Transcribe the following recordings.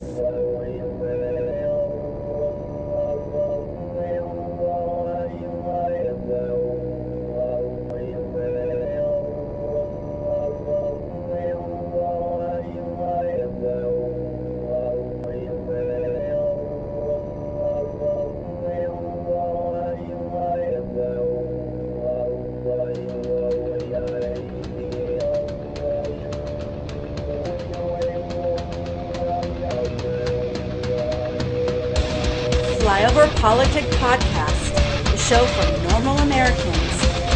Salvo y. PolitiK Podcast, the show for normal Americans.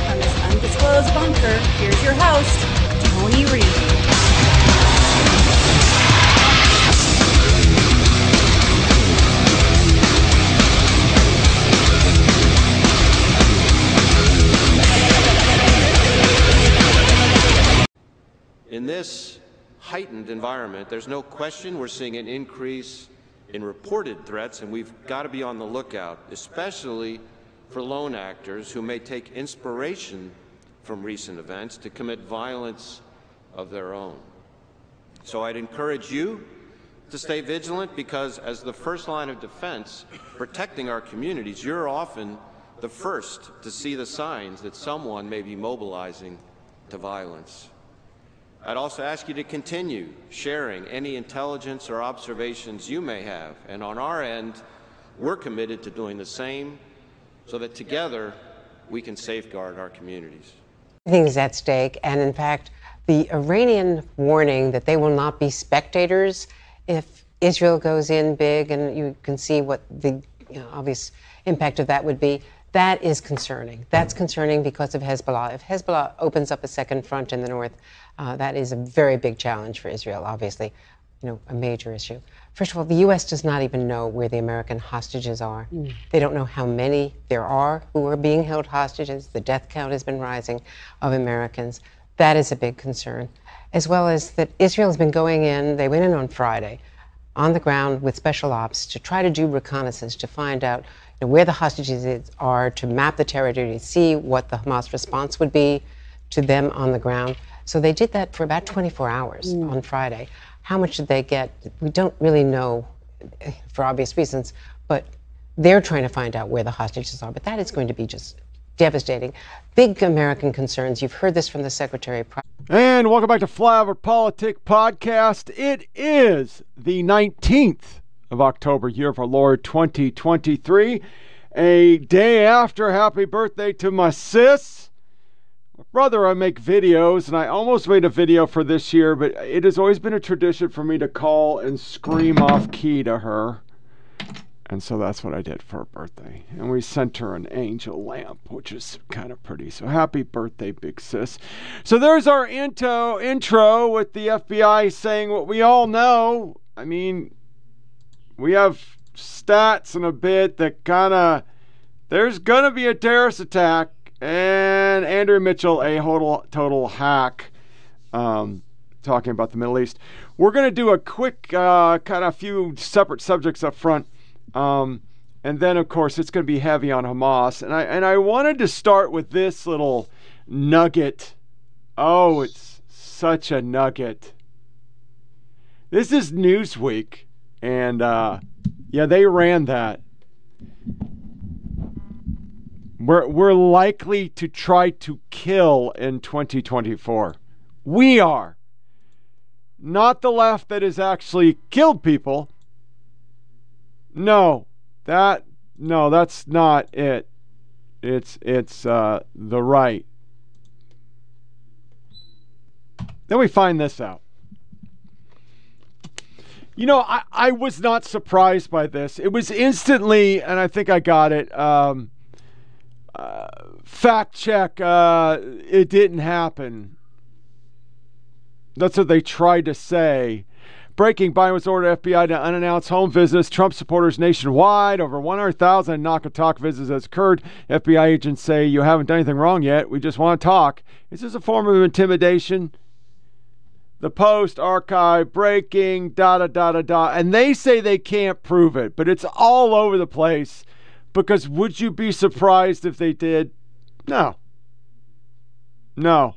From this undisclosed bunker, here's your host, Tony Reed. In this heightened environment, there's no question we're seeing an increase in reported threats, and we've got to be on the lookout, especially for lone actors who may take inspiration from recent events to commit violence of their own. So I'd encourage you to stay vigilant because, as the first line of defense, protecting our communities, you're often the first to see the signs that someone may be mobilizing to violence. I'd also ask you to continue sharing any intelligence or observations you may have. And on our end, we're committed to doing the same so that together we can safeguard our communities. Things at stake, and in fact, the Iranian warning that they will not be spectators if Israel goes in big, and you can see what the you know, obvious impact of that would be. That is concerning. That's concerning because of Hezbollah. If Hezbollah opens up a second front in the north, uh, that is a very big challenge for Israel, obviously, you know, a major issue. First of all, the U.S. does not even know where the American hostages are. Mm. They don't know how many there are who are being held hostages. The death count has been rising of Americans. That is a big concern. As well as that Israel has been going in, they went in on Friday on the ground with special ops to try to do reconnaissance to find out you know, where the hostages are, to map the territory, to see what the Hamas response would be to them on the ground. So they did that for about 24 hours mm. on Friday. How much did they get? We don't really know for obvious reasons, but they're trying to find out where the hostages are. But that is going to be just devastating. Big American concerns. You've heard this from the Secretary. And welcome back to Flyover PolitiK Podcast. It is the 19th of October, year of our Lord 2023. A day after happy birthday to my sis brother, I make videos, and I almost made a video for this year, but it has always been a tradition for me to call and scream off key to her. And so that's what I did for her birthday. And we sent her an angel lamp, which is kind of pretty. So happy birthday, big sis. So there's our intro, intro with the FBI saying what we all know. I mean, we have stats in a bit that kind of, there's going to be a terrorist attack and Andrew Mitchell, a total, total hack, um, talking about the Middle East. We're going to do a quick uh, kind of a few separate subjects up front. Um, and then, of course, it's going to be heavy on Hamas. And I, and I wanted to start with this little nugget. Oh, it's such a nugget. This is Newsweek. And uh, yeah, they ran that. We're, we're likely to try to kill in 2024. We are. Not the left that has actually killed people. No, that no, that's not it. It's it's uh, the right. Then we find this out. You know, I, I was not surprised by this. It was instantly, and I think I got it. Um, uh, fact check, uh, it didn't happen. That's what they tried to say. Breaking Biden was ordered FBI to unannounced home visits. Trump supporters nationwide. Over 100,000 knock and talk visits has occurred. FBI agents say you haven't done anything wrong yet. We just want to talk. Is this a form of intimidation? The Post archive breaking da da da da da, and they say they can't prove it, but it's all over the place. Because would you be surprised if they did? No. No.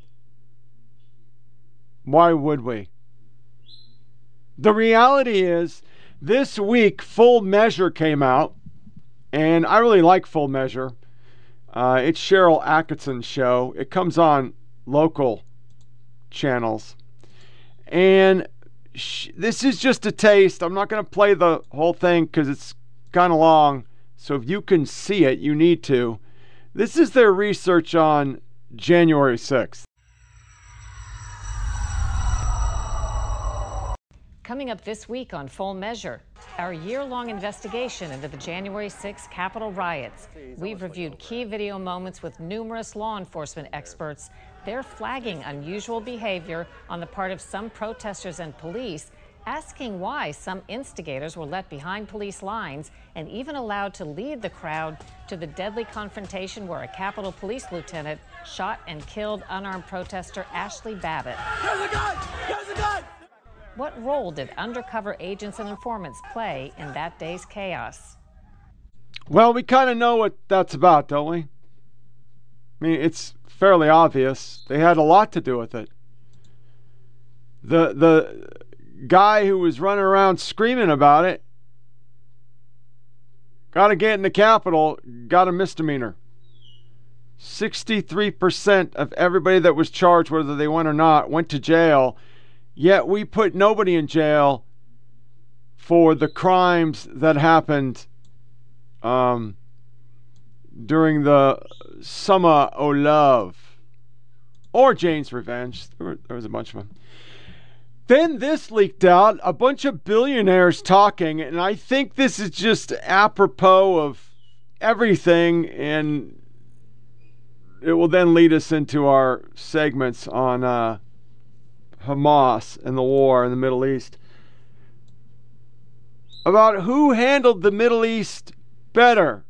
Why would we? The reality is This week, Full Measure came out, and I really like Full Measure. Uh, it's Sharyl Attkisson's show. It comes on local channels. And sh- this is just a taste. I'm not going to play the whole thing because it's kind of long. So if you can see it, you need to. This is their research on January 6th. Coming up this week on Full Measure, our year long investigation into the January 6 Capitol riots. We've reviewed key video moments with numerous law enforcement experts. They're flagging unusual behavior on the part of some protesters and police, asking why some instigators were let behind police lines and even allowed to lead the crowd to the deadly confrontation where a Capitol Police lieutenant shot and killed unarmed protester Ashley Babbitt. There's a gun! There's a gun! What role did undercover agents and informants play in that day's chaos? Well, we kind of know what that's about, don't we? I mean, it's fairly obvious. They had a lot to do with it. The the guy who was running around screaming about it got to get in the Capitol, got a misdemeanor. 63% of everybody that was charged, whether they went or not, went to jail Yet we put nobody in jail for the crimes that happened um, during the Summer o' Love or Jane's Revenge. There, were, there was a bunch of them. Then this leaked out, a bunch of billionaires talking, and I think this is just apropos of everything, and it will then lead us into our segments on uh, Hamas and the war in the Middle East, about who handled the Middle East better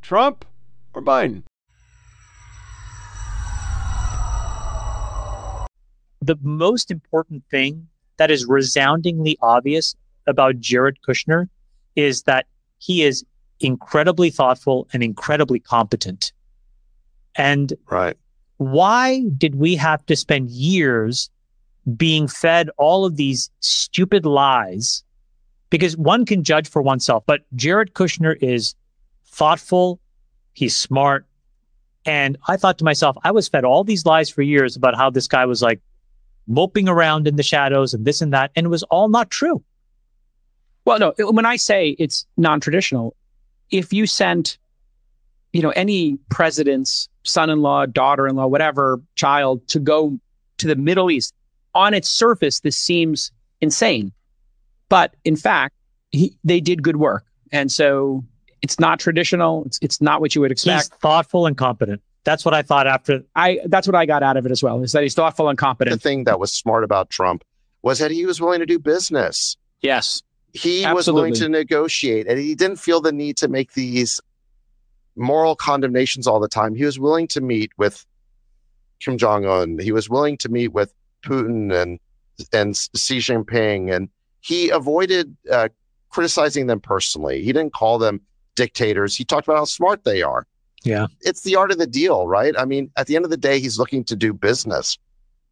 Trump or Biden? The most important thing that is resoundingly obvious about Jared Kushner is that he is incredibly thoughtful and incredibly competent. And right why did we have to spend years being fed all of these stupid lies? Because one can judge for oneself, but Jared Kushner is thoughtful, he's smart. And I thought to myself, I was fed all these lies for years about how this guy was like moping around in the shadows and this and that. And it was all not true. Well, no, when I say it's non traditional, if you sent, you know, any president's son-in-law, daughter-in-law, whatever child to go to the Middle East. On its surface, this seems insane, but in fact, he, they did good work, and so it's not traditional. It's it's not what you would expect. He's thoughtful and competent. That's what I thought after. I that's what I got out of it as well. Is that he's thoughtful and competent. The thing that was smart about Trump was that he was willing to do business. Yes, he Absolutely. was willing to negotiate, and he didn't feel the need to make these moral condemnations all the time. He was willing to meet with Kim Jong Un. He was willing to meet with Putin and and Xi Jinping, and he avoided uh, criticizing them personally. He didn't call them dictators. He talked about how smart they are. Yeah, it's the art of the deal, right? I mean, at the end of the day, he's looking to do business,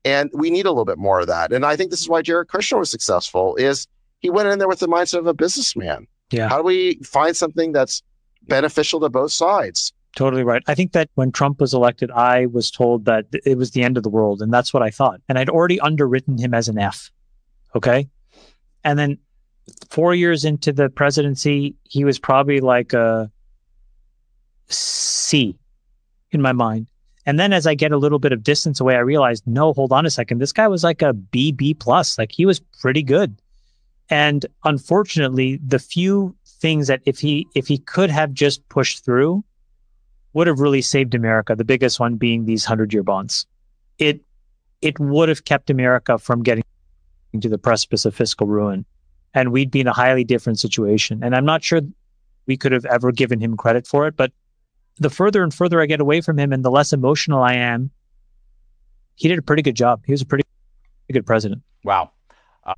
and we need a little bit more of that. And I think this is why Jared Kushner was successful. Is he went in there with the mindset of a businessman? Yeah. How do we find something that's beneficial to both sides. Totally right. I think that when Trump was elected, I was told that it was the end of the world. And that's what I thought. And I'd already underwritten him as an F. Okay. And then four years into the presidency, he was probably like a C in my mind. And then as I get a little bit of distance away, I realized, no, hold on a second. This guy was like a B, B plus. Like he was pretty good. And unfortunately, the few things that if he if he could have just pushed through would have really saved America. The biggest one being these hundred year bonds. It it would have kept America from getting to the precipice of fiscal ruin, and we'd be in a highly different situation. And I'm not sure we could have ever given him credit for it. But the further and further I get away from him, and the less emotional I am, he did a pretty good job. He was a pretty good president. Wow. Uh,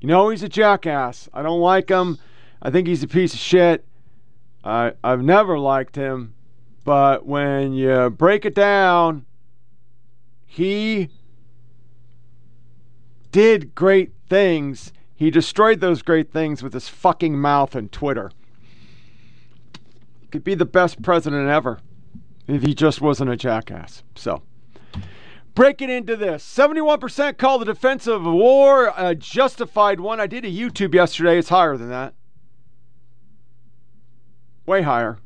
you know, he's a jackass. I don't like him. I think he's a piece of shit. I I've never liked him, but when you break it down, he did great things. He He destroyed those great things with his fucking mouth and Twitter. Could be the best president ever if he just wasn't a jackass. So, breaking into this 71% call the defense of war a justified one. I did a YouTube yesterday, it's higher than that. Way higher.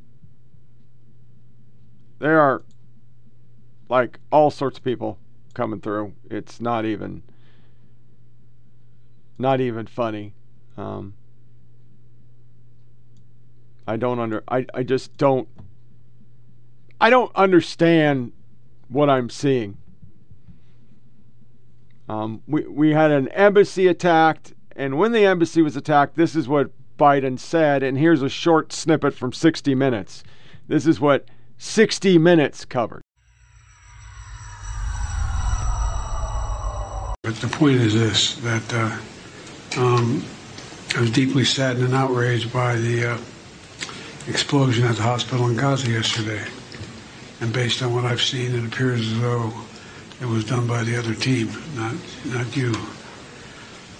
There are like all sorts of people coming through. It's not even not even funny. Um, I don't under I, I just don't I don't understand what I'm seeing. Um, we we had an embassy attacked, and when the embassy was attacked, this is what Biden said. And here's a short snippet from 60 Minutes. This is what 60 Minutes covered. But the point is this: that uh, um, I was deeply saddened and outraged by the uh, explosion at the hospital in Gaza yesterday. And based on what I've seen, it appears as though it was done by the other team, not not you.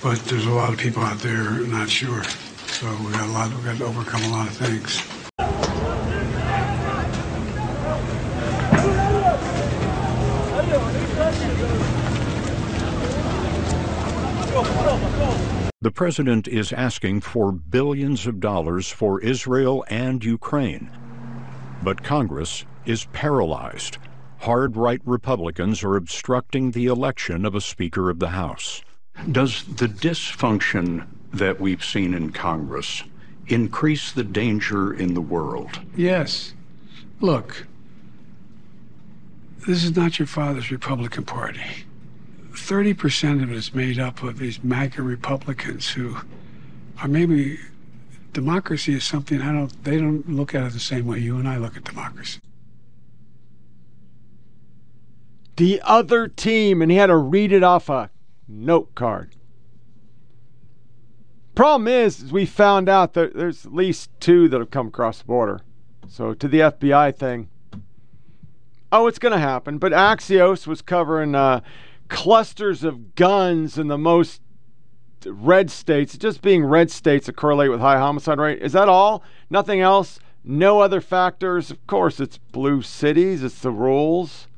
But there's a lot of people out there not sure. So we got a lot. We got to overcome a lot of things. The president is asking for billions of dollars for Israel and Ukraine. But Congress is paralyzed. Hard right Republicans are obstructing the election of a Speaker of the House. Does the dysfunction that we've seen in Congress increase the danger in the world? Yes. Look, this is not your father's Republican Party. 30% of it is made up of these MAGA Republicans who are maybe democracy is something I don't they don't look at it the same way you and I look at democracy. The other team, and he had to read it off a note card. Problem is, is we found out that there's at least two that have come across the border. So to the FBI thing, oh, it's going to happen. But Axios was covering uh, clusters of guns in the most red states, just being red states that correlate with high homicide rate. Is that all? Nothing else? No other factors? Of course, it's blue cities, it's the rules.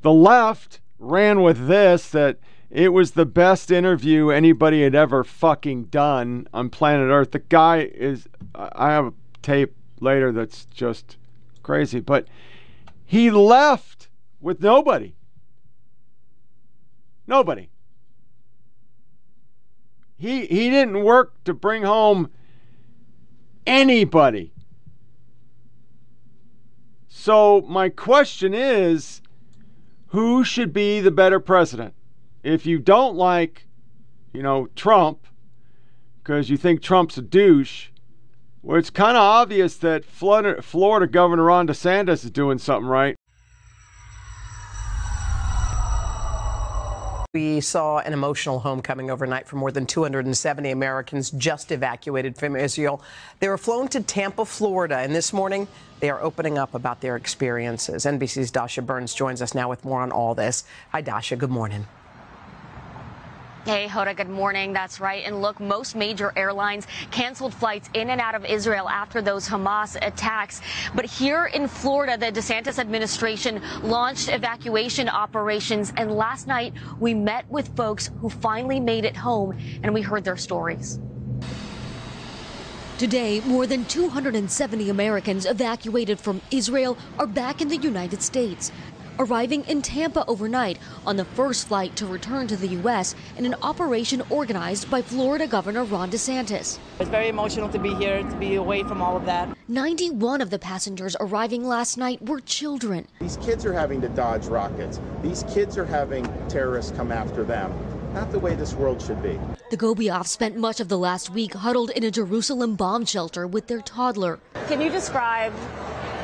The left ran with this that it was the best interview anybody had ever fucking done on planet Earth. The guy is, I have a tape later that's just crazy, but he left with nobody. Nobody. He he didn't work to bring home anybody. So my question is who should be the better president? If you don't like, you know, Trump because you think Trump's a douche, well, it's kind of obvious that Florida, Florida Governor Ron DeSantis is doing something right. We saw an emotional homecoming overnight for more than 270 Americans just evacuated from Israel. They were flown to Tampa, Florida, and this morning they are opening up about their experiences. NBC's Dasha Burns joins us now with more on all this. Hi, Dasha. Good morning. Hey, Hoda, good morning. That's right. And look, most major airlines canceled flights in and out of Israel after those Hamas attacks. But here in Florida, the DeSantis administration launched evacuation operations. And last night, we met with folks who finally made it home and we heard their stories. Today, more than 270 Americans evacuated from Israel are back in the United States arriving in Tampa overnight on the first flight to return to the U.S. in an operation organized by Florida Governor Ron DeSantis. It's very emotional to be here, to be away from all of that. 91 of the passengers arriving last night were children. These kids are having to dodge rockets. These kids are having terrorists come after them. Not the way this world should be. The Gobiovs spent much of the last week huddled in a Jerusalem bomb shelter with their toddler. Can you describe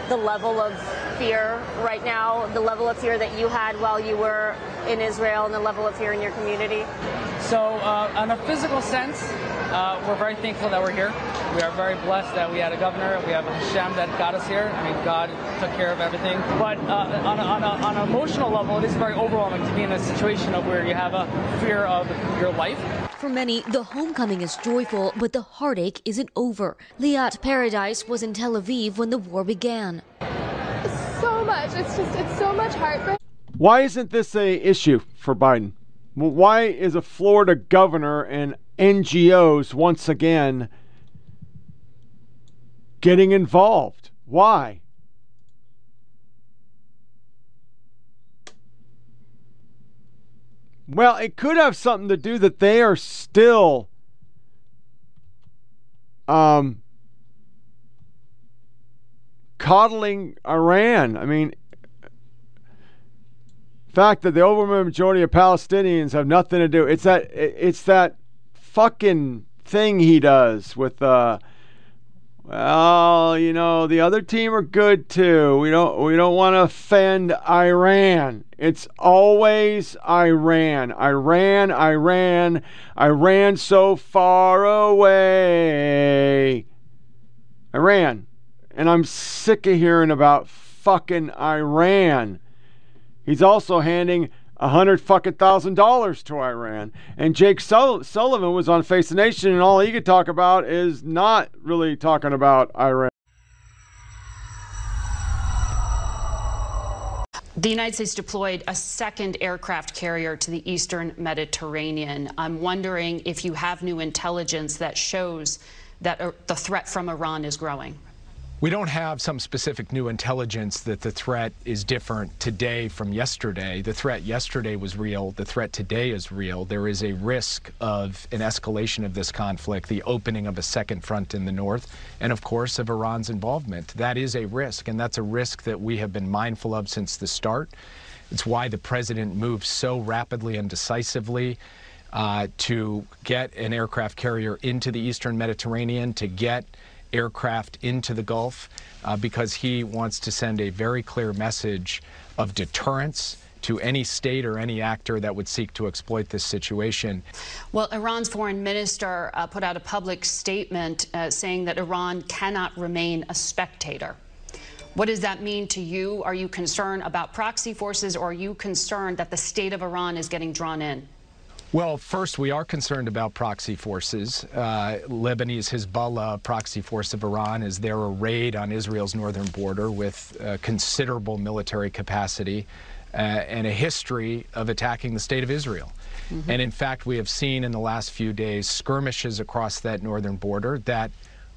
the level of fear right now, the level of fear that you had while you were in Israel, and the level of fear in your community? So, uh, on a physical sense, uh, we're very thankful that we're here. We are very blessed that we had a governor, we have a Hashem that got us here. I mean, God took care of everything. But uh, on, a, on, a, on an emotional level, it is very overwhelming to be in a situation of where you have a fear of your life. For many, the homecoming is joyful, but the heartache isn't over. Liat Paradise was in Tel Aviv when the war began. So much. It's just, it's so much heartbreak. Why isn't this a issue for Biden? Why is a Florida governor and NGOs once again getting involved? Why? Well, it could have something to do that they are still um, coddling Iran. I mean, fact that the overwhelming majority of Palestinians have nothing to do. It's that it's that fucking thing he does with uh well, you know, the other team are good too. We don't we don't want to offend Iran. It's always Iran. Iran, Iran, Iran so far away. Iran. And I'm sick of hearing about fucking Iran. He's also handing a hundred fucking thousand dollars to Iran. And Jake Sullivan was on Face the Nation, and all he could talk about is not really talking about Iran. The United States deployed a second aircraft carrier to the eastern Mediterranean. I'm wondering if you have new intelligence that shows that uh, the threat from Iran is growing. We don't have some specific new intelligence that the threat is different today from yesterday. The threat yesterday was real. The threat today is real. There is a risk of an escalation of this conflict, the opening of a second front in the north, and of course of Iran's involvement. That is a risk, and that's a risk that we have been mindful of since the start. It's why the president moved so rapidly and decisively uh, to get an aircraft carrier into the eastern Mediterranean, to get aircraft into the Gulf uh, because he wants to send a very clear message of deterrence to any state or any actor that would seek to exploit this situation. Well, Iran's foreign minister uh, put out a public statement uh, saying that Iran cannot remain a spectator. What does that mean to you? Are you concerned about proxy forces or are you concerned that the state of Iran is getting drawn in? Well, first, we are concerned about proxy forces. Uh, Lebanese Hezbollah proxy force of Iran is there a raid on Israel's northern border with uh, considerable military capacity uh, and a history of attacking the state of Israel. Mm -hmm. And in fact, we have seen in the last few days skirmishes across that northern border that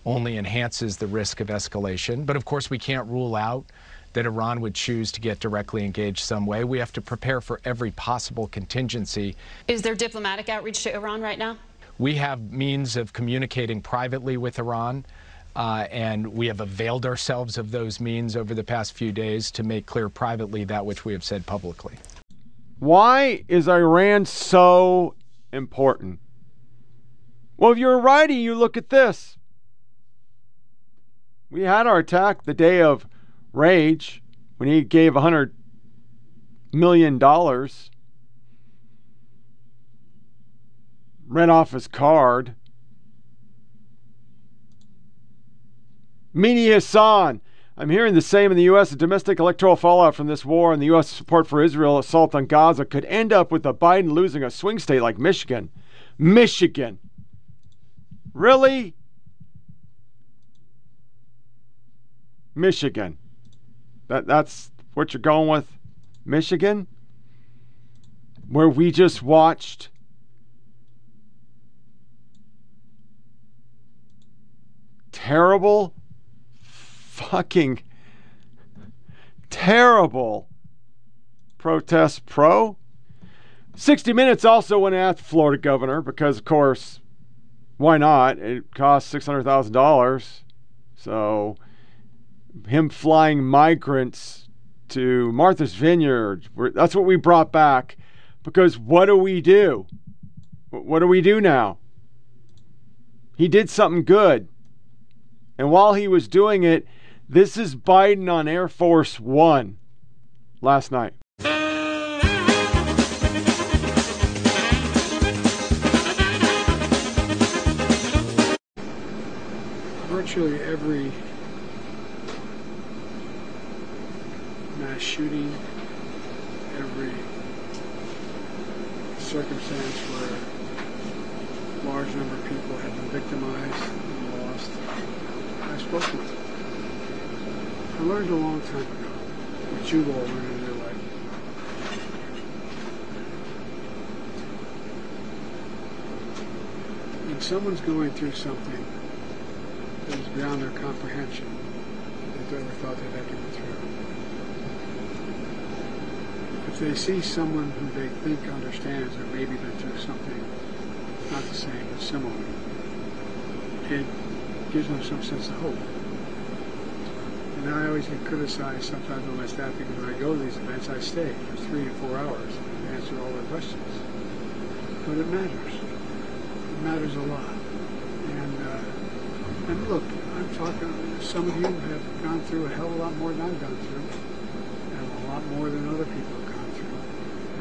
only enhances the risk of escalation. But of course, we can't rule out that Iran would choose to get directly engaged some way. We have to prepare for every possible contingency. Is there diplomatic outreach to Iran right now? We have means of communicating privately with Iran. Uh, and we have availed ourselves of those means over the past few days to make clear privately that which we have said publicly. Why is Iran so important? Well, if you're a righty, you look at this. We had our attack the day of rage when he gave hundred million dollars, read off his card. Mini Hassan. I'm hearing the same in the U.S. The domestic electoral fallout from this war and the U.S. support for Israel assault on Gaza could end up with the Biden losing a swing state like Michigan. Michigan. Really? Michigan. That that's what you're going with, Michigan, where we just watched terrible, fucking terrible protest pro. 60 Minutes also went after Florida governor because, of course, why not? It costs $600,000. So him flying migrants to Martha's Vineyard. That's what we brought back. Because what do we do? What do we do now? He did something good. And while he was doing it, this is Biden on Air Force One last night. Virtually every mass shooting, every circumstance where a large number of people have been victimized and lost. I've spoken to them. I learned a long time ago what you've all learned in your life. When someone's going through something that is beyond their comprehension, that they've ever thought they'd have to go through. They see someone who they think understands or maybe been through something not the same but similar, it gives them some sense of hope. And I always get criticized sometimes by my staff because when I go to these events, I stay for three to four hours and answer all their questions. But it matters. It matters a lot. And uh, and look, I'm talking. Some of you have gone through a hell of a lot more than I've gone through, and a lot more than other people have gone through.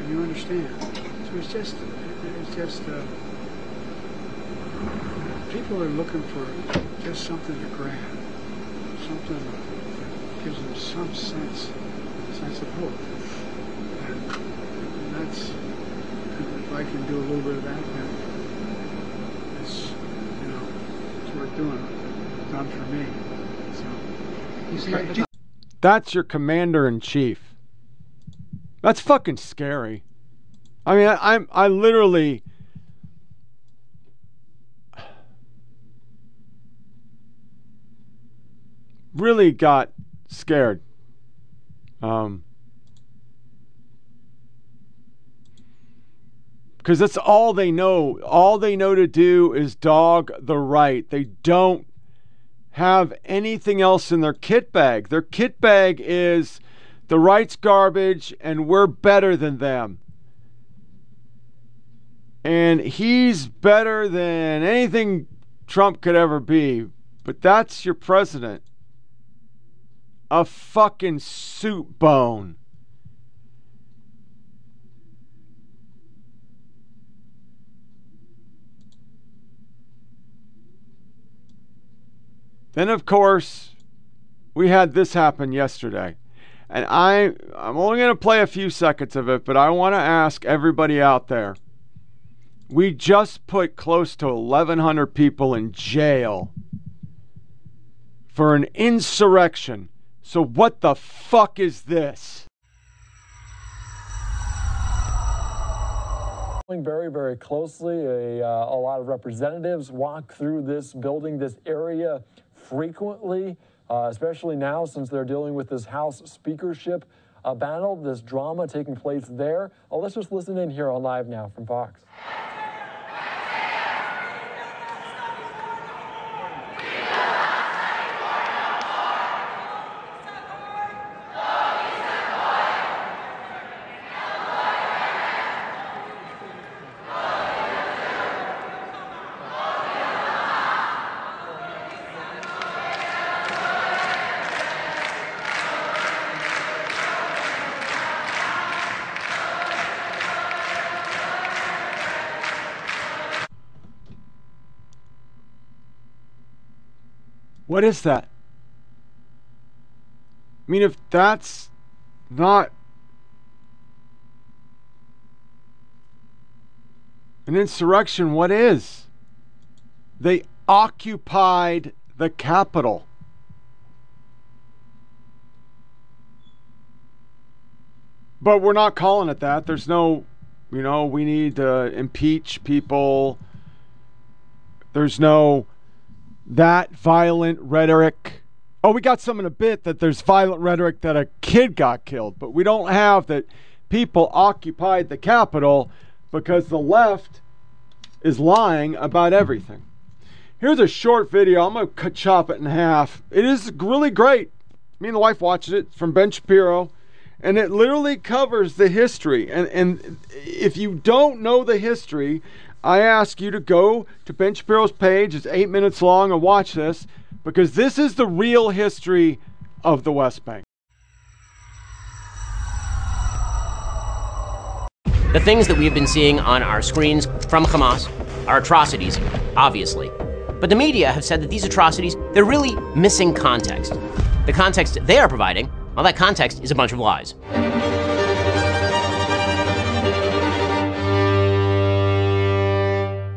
And you understand. So it's just, it's just. Uh, people are looking for just something to grab, something that gives them some sense, sense of hope. And, and that's, if I can do a little bit of that, then it's, you know, it's worth doing. It's done for me. So, That's your commander in chief. That's fucking scary. I mean, I, I'm I literally really got scared. Um, because that's all they know. All they know to do is dog the right. They don't have anything else in their kit bag. Their kit bag is the right's garbage and we're better than them. And he's better than anything Trump could ever be. But that's your president a fucking soup bone. Then, of course, we had this happen yesterday. And I, I'm only going to play a few seconds of it, but I want to ask everybody out there. We just put close to 1,100 people in jail for an insurrection so, what the fuck is this? Very, very closely. A, uh, a lot of representatives walk through this building, this area frequently, uh, especially now since they're dealing with this House speakership uh, battle, this drama taking place there. Uh, let's just listen in here on Live Now from Fox. What is that? I mean, if that's not an insurrection, what is? They occupied the Capitol. But we're not calling it that. There's no, you know, we need to impeach people. There's no that violent rhetoric. Oh, we got some in a bit that there's violent rhetoric that a kid got killed, but we don't have that people occupied the Capitol because the left is lying about everything. Here's a short video. I'm going to chop it in half. It is really great. Me and the wife watched it from Ben Shapiro, and it literally covers the history. And, and if you don't know the history, I ask you to go to Ben Shapiro's page. It's eight minutes long and watch this because this is the real history of the West Bank. The things that we've been seeing on our screens from Hamas are atrocities, obviously. But the media have said that these atrocities, they're really missing context. The context they are providing, well, that context is a bunch of lies.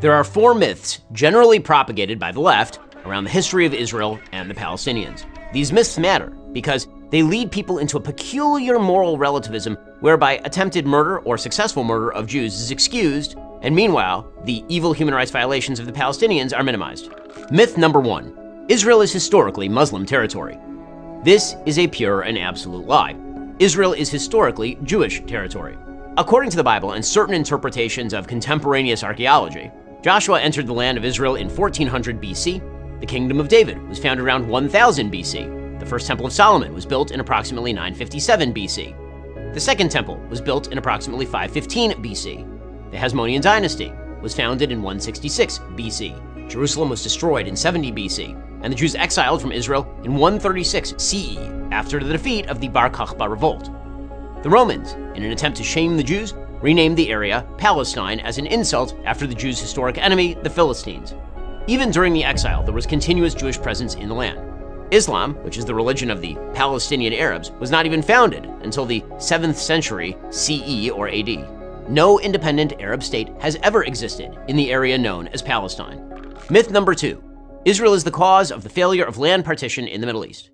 There are four myths generally propagated by the left around the history of Israel and the Palestinians. These myths matter because they lead people into a peculiar moral relativism whereby attempted murder or successful murder of Jews is excused, and meanwhile, the evil human rights violations of the Palestinians are minimized. Myth number one Israel is historically Muslim territory. This is a pure and absolute lie. Israel is historically Jewish territory. According to the Bible and certain interpretations of contemporaneous archaeology, Joshua entered the land of Israel in 1400 BC. The Kingdom of David was founded around 1000 BC. The first Temple of Solomon was built in approximately 957 BC. The Second Temple was built in approximately 515 BC. The Hasmonean dynasty was founded in 166 BC. Jerusalem was destroyed in 70 BC, and the Jews exiled from Israel in 136 CE after the defeat of the Bar Kokhba revolt. The Romans, in an attempt to shame the Jews, renamed the area Palestine as an insult after the Jews' historic enemy, the Philistines. Even during the exile, there was continuous Jewish presence in the land. Islam, which is the religion of the Palestinian Arabs, was not even founded until the 7th century CE or AD. No independent Arab state has ever existed in the area known as Palestine. Myth number two Israel is the cause of the failure of land partition in the Middle East.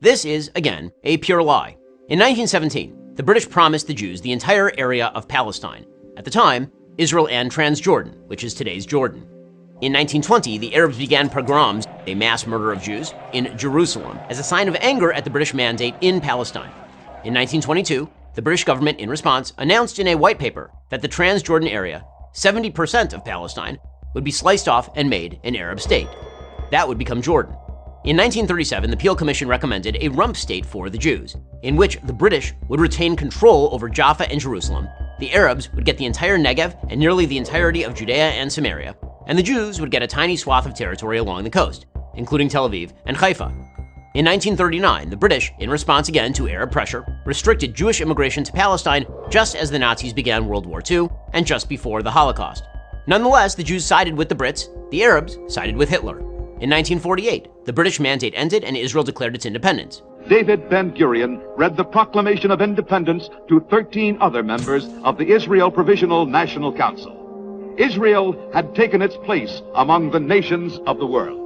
This is, again, a pure lie. In 1917, the British promised the Jews the entire area of Palestine. At the time, Israel and Transjordan, which is today's Jordan. In 1920, the Arabs began pogroms, a mass murder of Jews, in Jerusalem as a sign of anger at the British mandate in Palestine. In 1922, the British government, in response, announced in a white paper that the Transjordan area, 70% of Palestine, would be sliced off and made an Arab state. That would become Jordan. In 1937, the Peel Commission recommended a rump state for the Jews, in which the British would retain control over Jaffa and Jerusalem, the Arabs would get the entire Negev and nearly the entirety of Judea and Samaria, and the Jews would get a tiny swath of territory along the coast, including Tel Aviv and Haifa. In 1939, the British, in response again to Arab pressure, restricted Jewish immigration to Palestine just as the Nazis began World War II and just before the Holocaust. Nonetheless, the Jews sided with the Brits, the Arabs sided with Hitler. In 1948, the British mandate ended and Israel declared its independence. David Ben Gurion read the Proclamation of Independence to 13 other members of the Israel Provisional National Council. Israel had taken its place among the nations of the world.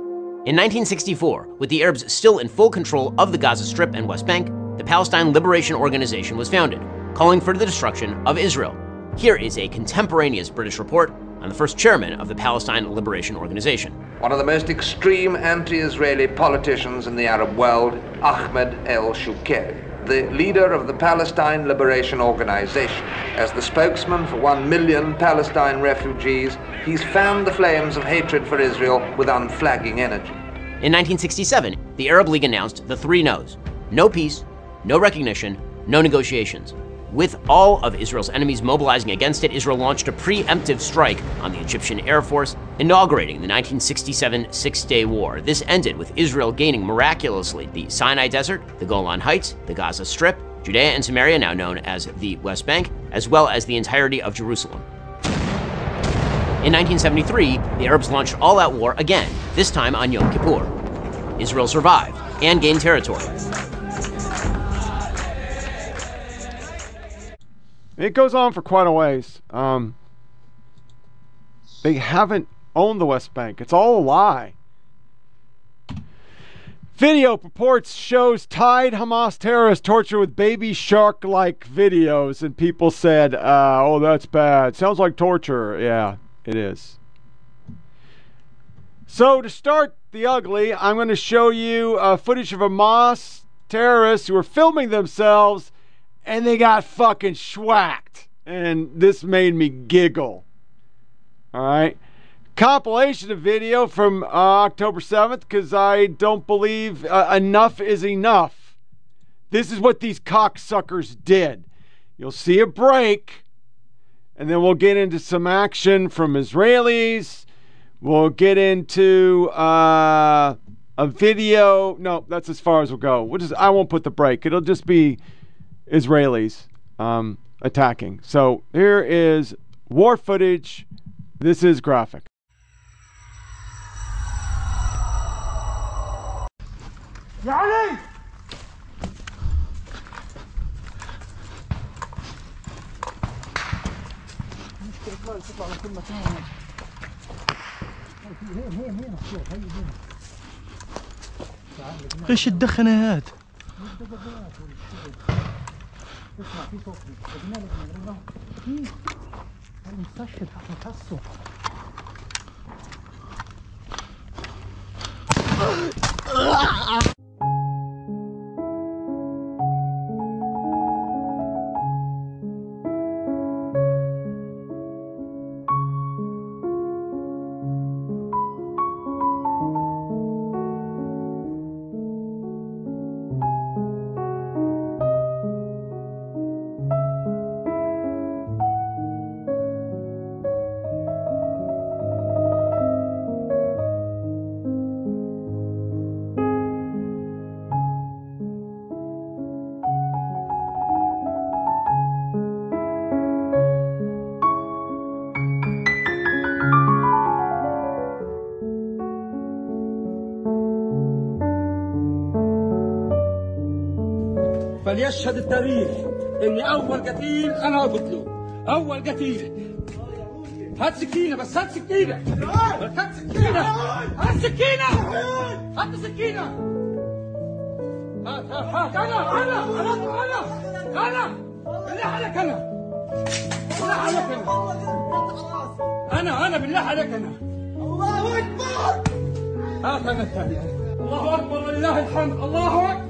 In 1964, with the Arabs still in full control of the Gaza Strip and West Bank, the Palestine Liberation Organization was founded, calling for the destruction of Israel. Here is a contemporaneous British report on the first chairman of the Palestine Liberation Organization. One of the most extreme anti Israeli politicians in the Arab world, Ahmed El Shukeri, the leader of the Palestine Liberation Organization. As the spokesman for one million Palestine refugees, he's fanned the flames of hatred for Israel with unflagging energy. In 1967, the Arab League announced the three no's no peace, no recognition, no negotiations. With all of Israel's enemies mobilizing against it, Israel launched a preemptive strike on the Egyptian Air Force, inaugurating the 1967 Six Day War. This ended with Israel gaining miraculously the Sinai Desert, the Golan Heights, the Gaza Strip, Judea and Samaria, now known as the West Bank, as well as the entirety of Jerusalem. In 1973, the Arabs launched all out war again, this time on Yom Kippur. Israel survived and gained territory. It goes on for quite a ways. Um, they haven't owned the West Bank. It's all a lie. Video purports shows tied Hamas terrorists torture with baby shark like videos, and people said, uh, oh, that's bad. Sounds like torture. Yeah, it is. So, to start the ugly, I'm going to show you uh, footage of Hamas terrorists who are filming themselves and they got fucking schwacked. And this made me giggle. All right. Compilation of video from uh, October 7th because I don't believe uh, enough is enough. This is what these cocksuckers did. You'll see a break, and then we'll get into some action from Israelis. We'll get into uh, a video. No, that's as far as we'll go. We'll just, I won't put the break. It'll just be Israelis um, attacking. So here is war footage. This is graphic. يعني تطلع من كل مكان ايش الدخنه هاد اسمع في صوت المستشهد حقه فليشهد التاريخ اني أول قتيل أنا اقتله أول قتيل. هات سكينة بس هات سكينة. هات سكينة. هات سكينة. هات سكينة. هات هات هات. أنا أنا أنا أنا. أنا. بالله عليك أنا. بالله عليك أنا. أنا أنا بالله عليك أنا. الله أكبر. هات أنا الثاني الله أكبر ولله الحمد. الله أكبر.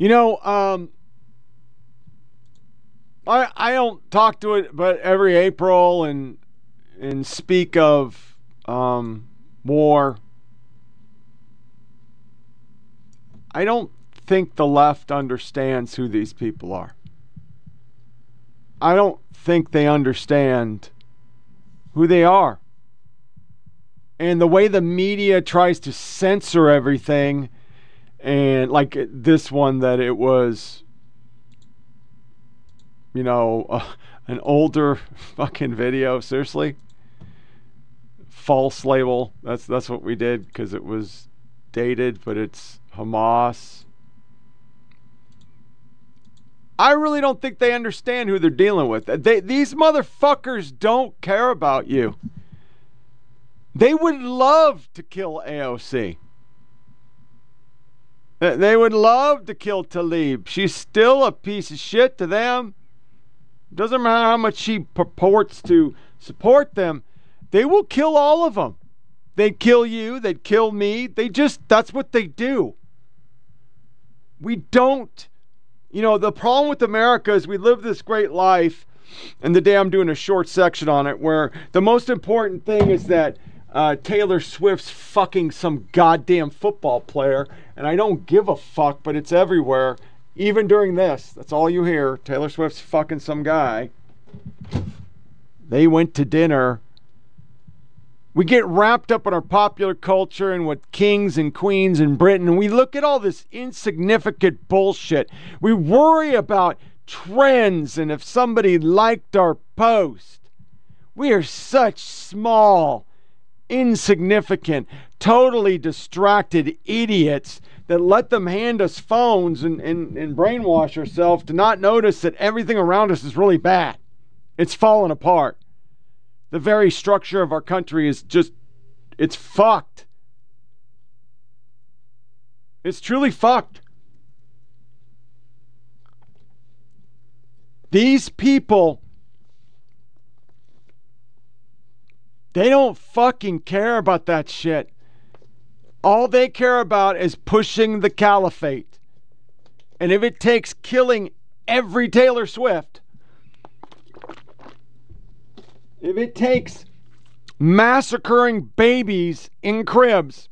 You know, um, I I don't talk to it, but every April and and speak of um, war. I don't think the left understands who these people are. I don't think they understand who they are. And the way the media tries to censor everything and like this one that it was you know uh, an older fucking video seriously? False label. That's that's what we did because it was dated but it's hamas. I really don't think they understand who they're dealing with. They, these motherfuckers don't care about you. They would love to kill aoc they would love to kill Tlaib. She's still a piece of shit to them. Doesn't matter how much she purports to support them. They will kill all of them. They'd kill you. They'd kill me. They just, that's what they do. We don't, you know, the problem with America is we live this great life. And the day I'm doing a short section on it where the most important thing is that uh, Taylor Swift's fucking some goddamn football player, and I don't give a fuck, but it's everywhere. Even during this, that's all you hear. Taylor Swift's fucking some guy. They went to dinner. We get wrapped up in our popular culture and what kings and queens in Britain, we look at all this insignificant bullshit. We worry about trends and if somebody liked our post. We are such small insignificant, totally distracted idiots that let them hand us phones and, and, and brainwash ourselves to not notice that everything around us is really bad. It's falling apart. The very structure of our country is just, it's fucked. It's truly fucked. These people, they don't fucking care about that shit. All they care about is pushing the caliphate. And if it takes killing every Taylor Swift, if it takes massacring babies in cribs,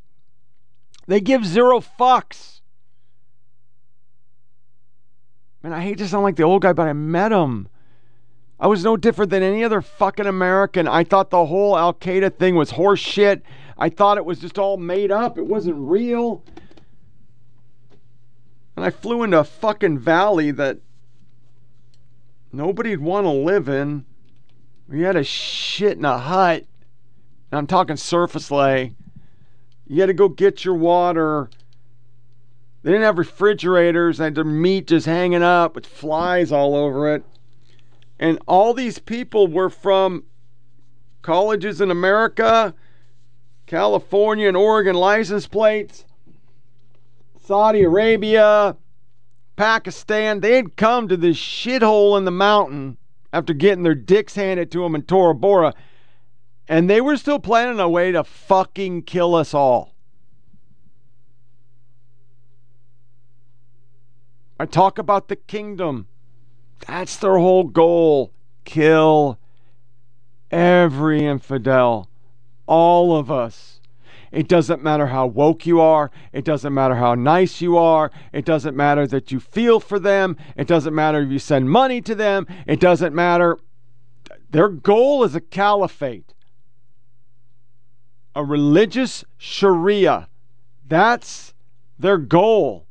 they give zero fucks. Man, I hate to sound like the old guy, but I met him. I was no different than any other fucking American. I thought the whole Al Qaeda thing was horse shit. I thought it was just all made up. It wasn't real. And I flew into a fucking valley that nobody'd want to live in. We had a shit in a hut. And I'm talking surface lay. You had to go get your water. They didn't have refrigerators. They had their meat just hanging up with flies all over it. And all these people were from colleges in America, California and Oregon license plates, Saudi Arabia, Pakistan. They had come to this shithole in the mountain after getting their dicks handed to them in Tora Bora, and they were still planning a way to fucking kill us all. I talk about the kingdom. That's their whole goal. Kill every infidel. All of us. It doesn't matter how woke you are. It doesn't matter how nice you are. It doesn't matter that you feel for them. It doesn't matter if you send money to them. It doesn't matter. Their goal is a caliphate, a religious Sharia. That's their goal.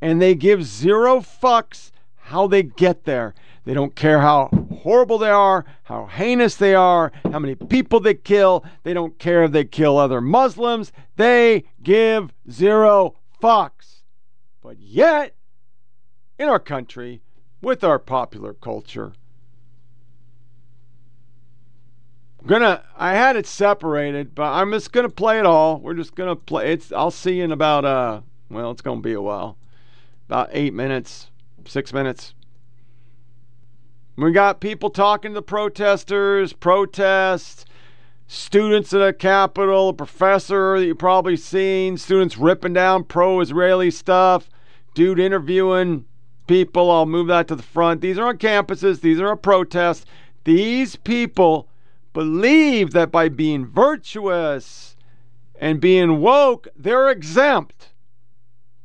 And they give zero fucks how they get there. They don't care how horrible they are, how heinous they are, how many people they kill. They don't care if they kill other Muslims. They give zero fucks. But yet, in our country, with our popular culture, I'm gonna I had it separated, but I'm just gonna play it all. We're just gonna play it's I'll see you in about uh well, it's gonna be a while. About eight minutes, six minutes. We got people talking to the protesters, protests, students at the Capitol, a professor that you've probably seen, students ripping down pro Israeli stuff, dude interviewing people. I'll move that to the front. These are on campuses, these are a protest. These people believe that by being virtuous and being woke, they're exempt.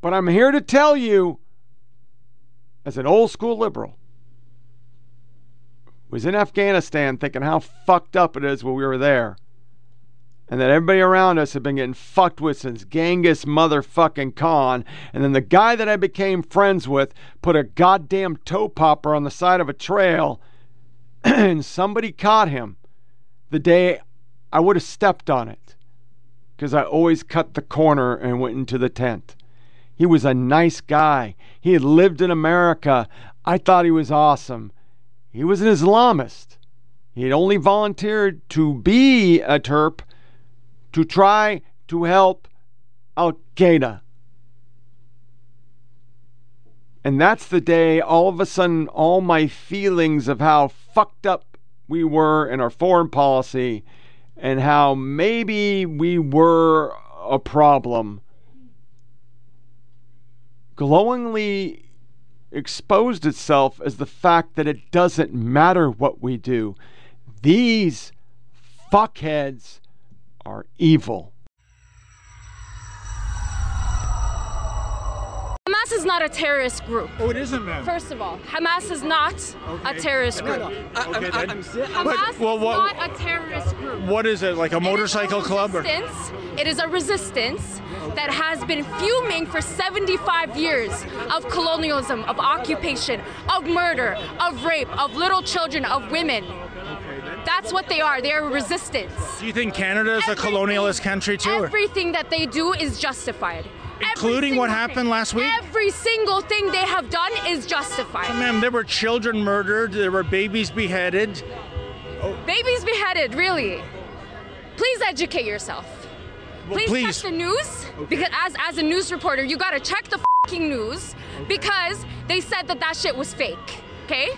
But I'm here to tell you, as an old school liberal, was in Afghanistan thinking how fucked up it is when we were there. And that everybody around us had been getting fucked with since Genghis motherfucking Khan. And then the guy that I became friends with put a goddamn toe popper on the side of a trail and somebody caught him the day I would have stepped on it. Because I always cut the corner and went into the tent. He was a nice guy. He had lived in America. I thought he was awesome. He was an Islamist. He had only volunteered to be a Terp to try to help Al Qaeda. And that's the day all of a sudden all my feelings of how fucked up we were in our foreign policy and how maybe we were a problem glowingly exposed itself as the fact that it doesn't matter what we do. These fuckheads are evil. Hamas is not a terrorist group. Oh, it isn't, ma'am. First of all, Hamas is not a terrorist group. Okay, then. Hamas well, what- is not a terrorist group. What is it, like a motorcycle club? Or? Resistance. It is a resistance that has been fuming for 75 years of colonialism, of occupation, of murder, of rape, of little children, of women. That's what they are. They are resistance. Do you think Canada is a colonialist country too? or- Everything that they do is justified. Including what happened thing. last week? Every single thing they have done is justified. Ma'am, there were children murdered, there were babies beheaded. Babies beheaded, really. Please educate yourself. Please, please. check the news because as as a news reporter, you gotta check the fucking news because they said that that shit was fake. Okay,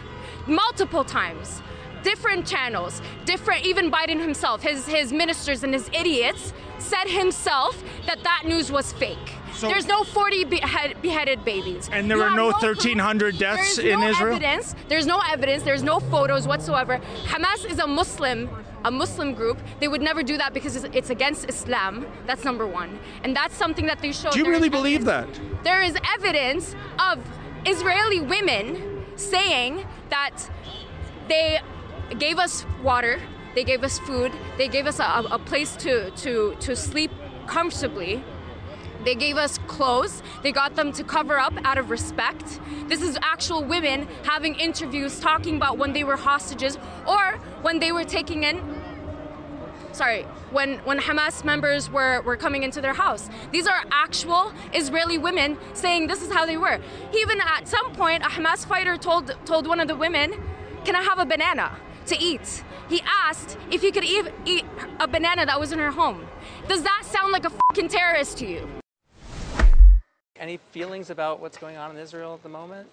multiple times, different channels, different. Even Biden himself, his his ministers and his idiots said himself that that news was fake. So- There's no 40 behead, beheaded babies. And there You were no 1,300 deaths There's in no Israel? Evidence. There's no evidence. There's no photos whatsoever. Hamas is a Muslim, a Muslim group. They would never do that because it's, it's against Islam. That's number one, and that's something that they show. Do you really believe that? There is evidence of Israeli women saying that they gave us water, they gave us food, they gave us a, a place to, to, to sleep comfortably. They gave us clothes. They got them to cover up out of respect. This is actual women having interviews talking about when they were hostages or when they were taking in sorry, when, when Hamas members were, were coming into their house. These are actual Israeli women saying this is how they were. Even at some point, a Hamas fighter told, told one of the women, Can I have a banana to eat? He asked if he could eat, eat a banana that was in her home. Does that sound like a fucking terrorist to you? Any feelings about what's going on in Israel at the moment?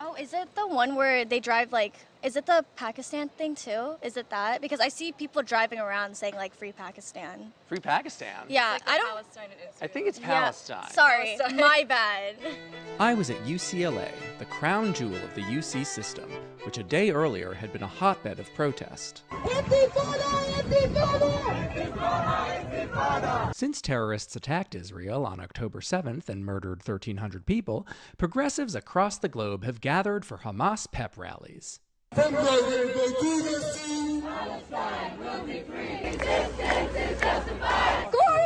Oh, is it the one where they drive like? Is it the Pakistan thing too? Is it that? Because I see people driving around saying like "Free Pakistan." Free Pakistan? Yeah, I don't. I think it's Yeah, Palestine. Sorry, my bad. I was at UCLA, the crown jewel of the UC system, which a day earlier had been a hotbed of protest. Since terrorists attacked Israel on October 7th and murdered 1,300 people, progressives across the globe have gathered for Hamas pep rallies. Glory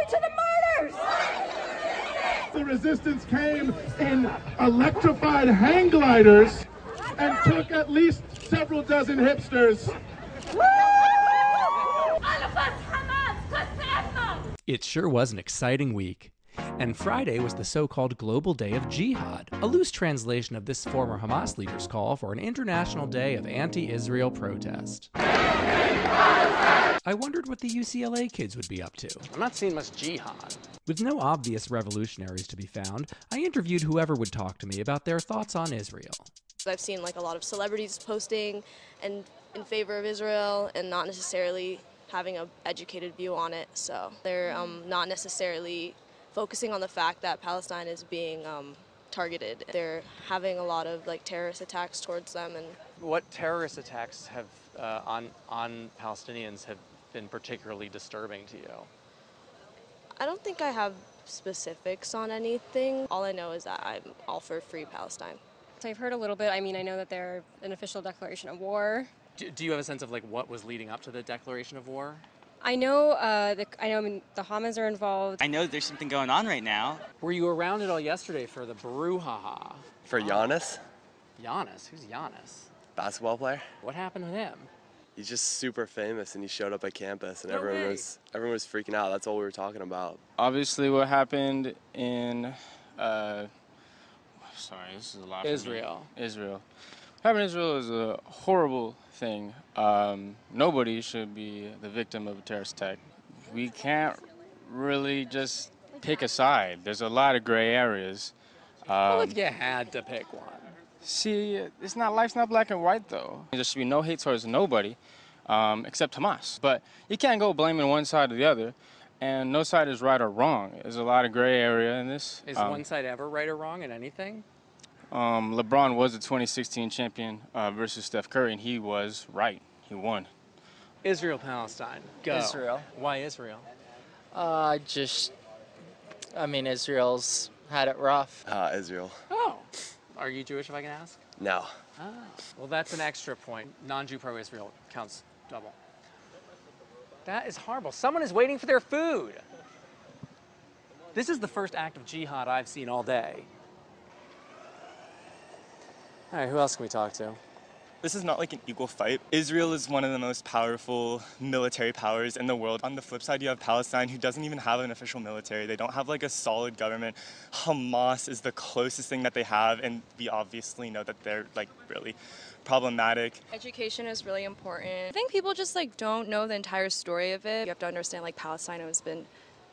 to the martyrs! The resistance came in electrified hang gliders and took at least several dozen hipsters. It sure was an exciting week. And Friday was the so called Global Day of Jihad, a loose translation of this former Hamas leader's call for an international day of anti Israel protest. I wondered what the UCLA kids would be up to. I'm not seeing much jihad. With no obvious revolutionaries to be found, I interviewed whoever would talk to me about their thoughts on Israel. I've seen like a lot of celebrities posting and in favor of Israel and not necessarily having a educated view on it. So they're um, not necessarily focusing on the fact that Palestine is being um, targeted. They're having a lot of like terrorist attacks towards them and What terrorist attacks have uh, on on Palestinians have been particularly disturbing to you? I don't think I have specifics on anything. All I know is that I'm all for free Palestine. So I've heard a little bit. I mean, I know that they're an official declaration of war. Do, do you have a sense of like what was leading up to the declaration of war? I know uh, the I know I mean, the Hamas are involved. I know there's something going on right now. Were you around at all yesterday for the brouhaha? For Giannis, Giannis, who's Giannis? basketball player, What happened with him? he's just super famous and he showed up at campus and No everyone way. was everyone was freaking out. That's all we were talking about. Obviously, what happened in, uh, sorry, this is a lot. Israel. Israel. What happened in Israel is a horrible thing. Um, nobody should be the victim of a terrorist attack. We can't really just pick a side. There's a lot of gray areas. well, Um, if you had to pick one. See, it's not life's not black and white though. There should be no hate towards nobody, um, except Hamas. But you can't go blaming one side or the other, and no side is right or wrong. There's a lot of gray area in this. Is Um, one side ever right or wrong in anything? Um, LeBron was the 2016 champion uh, versus Steph Curry, and he was right. He won. Israel, Palestine. Go. Israel. Why Israel? Uh, just, I mean, Israel's had it rough. Uh, Israel. Oh. Are you Jewish, if I can ask? No. Ah. Well, that's an extra point. Non-Jew pro-Israel counts double. That is horrible. Someone is waiting for their food. This is the first act of jihad I've seen all day. All right, who else can we talk to? this is not like an equal fight. Israel is one of the most powerful military powers in the world. On the flip side, you have Palestine, who doesn't even have an official military. They don't have like a solid government. Hamas is the closest thing that they have, and we obviously know that they're like really problematic. Education is really important. I think people just like don't know the entire story of it. You have to understand like Palestine has been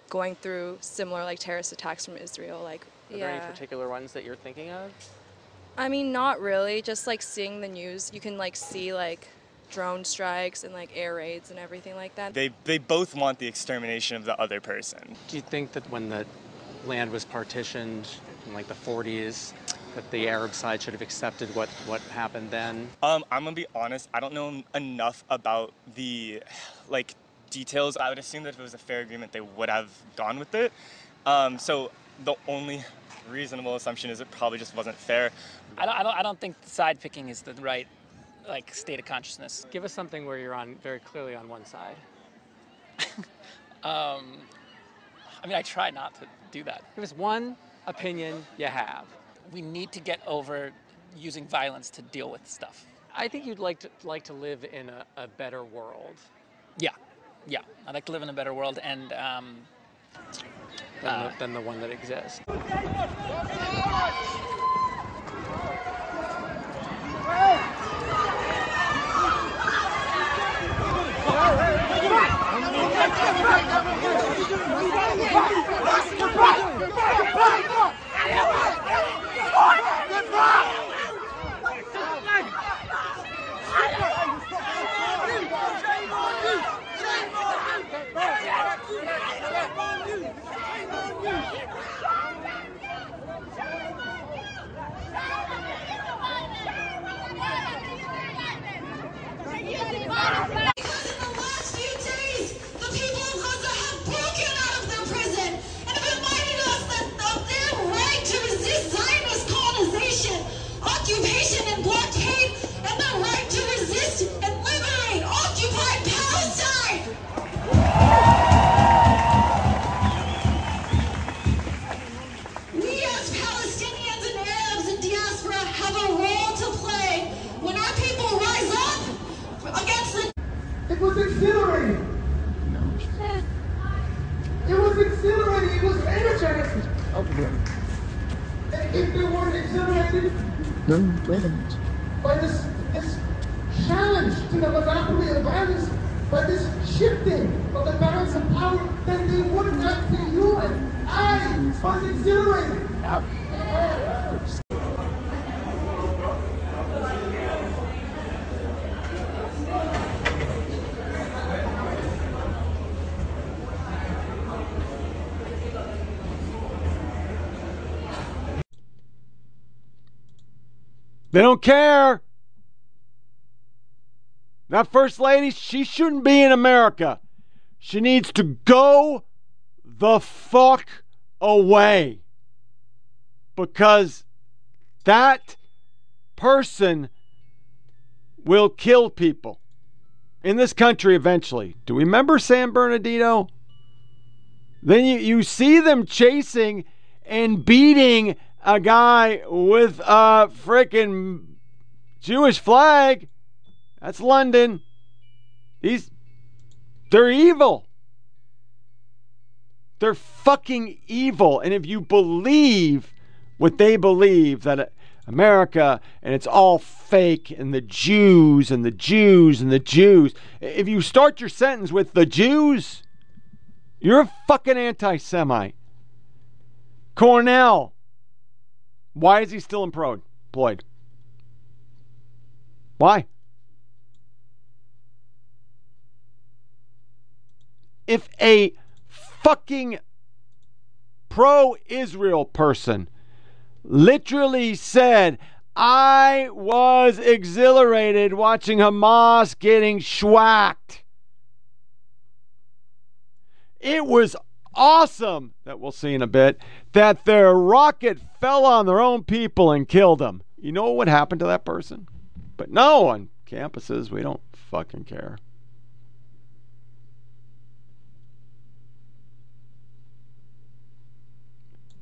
going through similar like terrorist attacks from Israel. Like, Are there any particular ones that you're thinking of? I mean, not really. Just like seeing the news, you can like see like drone strikes and like air raids and everything like that. They they both want the extermination of the other person. Do you think that when the land was partitioned in like the 40s, that the Arab side should have accepted what, what happened then? Um, I'm gonna be honest. I don't know enough about the like details. I would assume that if it was a fair agreement, they would have gone with it. Um, so the only reasonable assumption is it probably just wasn't fair. I don't, I don't, I don't think side picking is the right like state of consciousness. Give us something where you're on very clearly on one side. Um, I mean, I try not to do that. Give us one opinion you have. We need to get over using violence to deal with stuff. I think you'd like to like to live in a, a better world. Yeah, yeah. I'd like to live in a better world, and um, than, uh, the, than the one that exists. Was exhilarating. It was exhilarating. It was energizing. And if they weren't exhilarated No, minute. by this, this challenge to the monopoly of violence, by this shifting of the balance of power, then they would not be human. I was exhilarated. They don't care. That first lady, she shouldn't be in America. She needs to go the fuck away. Because that person will kill people in this country eventually. Do we remember San Bernardino? Then you, you see them chasing and beating a guy with a freaking Jewish flag. That's London. These they're evil. They're fucking evil. And if you believe what they believe that America and it's all fake and the Jews and the Jews and the Jews, if you start your sentence with the Jews, you're a fucking anti Semite. Cornell. Why is he still employed? Why? If a fucking pro Israel person literally said, I was exhilarated watching Hamas getting schwacked. It was awesome that we'll see in a bit that their rocket fell on their own people and killed them. You know what would happen to that person? But no, on campuses, we don't fucking care.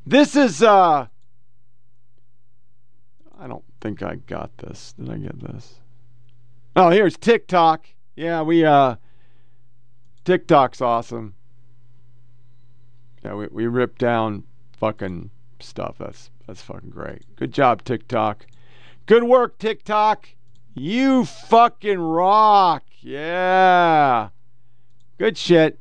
This is uh I don't think I got this. Did I get this? Oh, here's TikTok. Yeah, we uh TikTok's awesome. Yeah, we we rip down fucking stuff. That's that's fucking great. Good job, TikTok. Good work, TikTok. You fucking rock. Yeah. Good shit.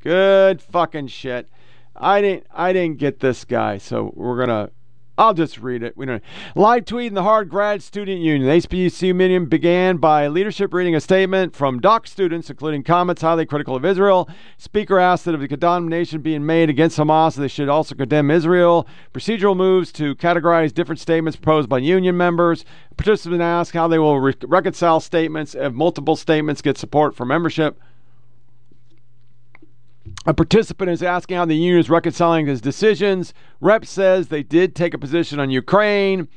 Good fucking shit. I didn't I didn't get this guy, so we're gonna I'll just read it. We don't live tweet in the Hard Grad Student Union. The HGSU meeting began by leadership reading a statement from doc students, including comments highly critical of Israel. Speaker asked that if the condemnation being made against Hamas, they should also condemn Israel. Procedural moves to categorize different statements proposed by union members. Participants asked how they will re- reconcile statements if multiple statements get support for membership. A participant is asking how the union is reconciling his decisions. Rep says they did take a position on Ukraine.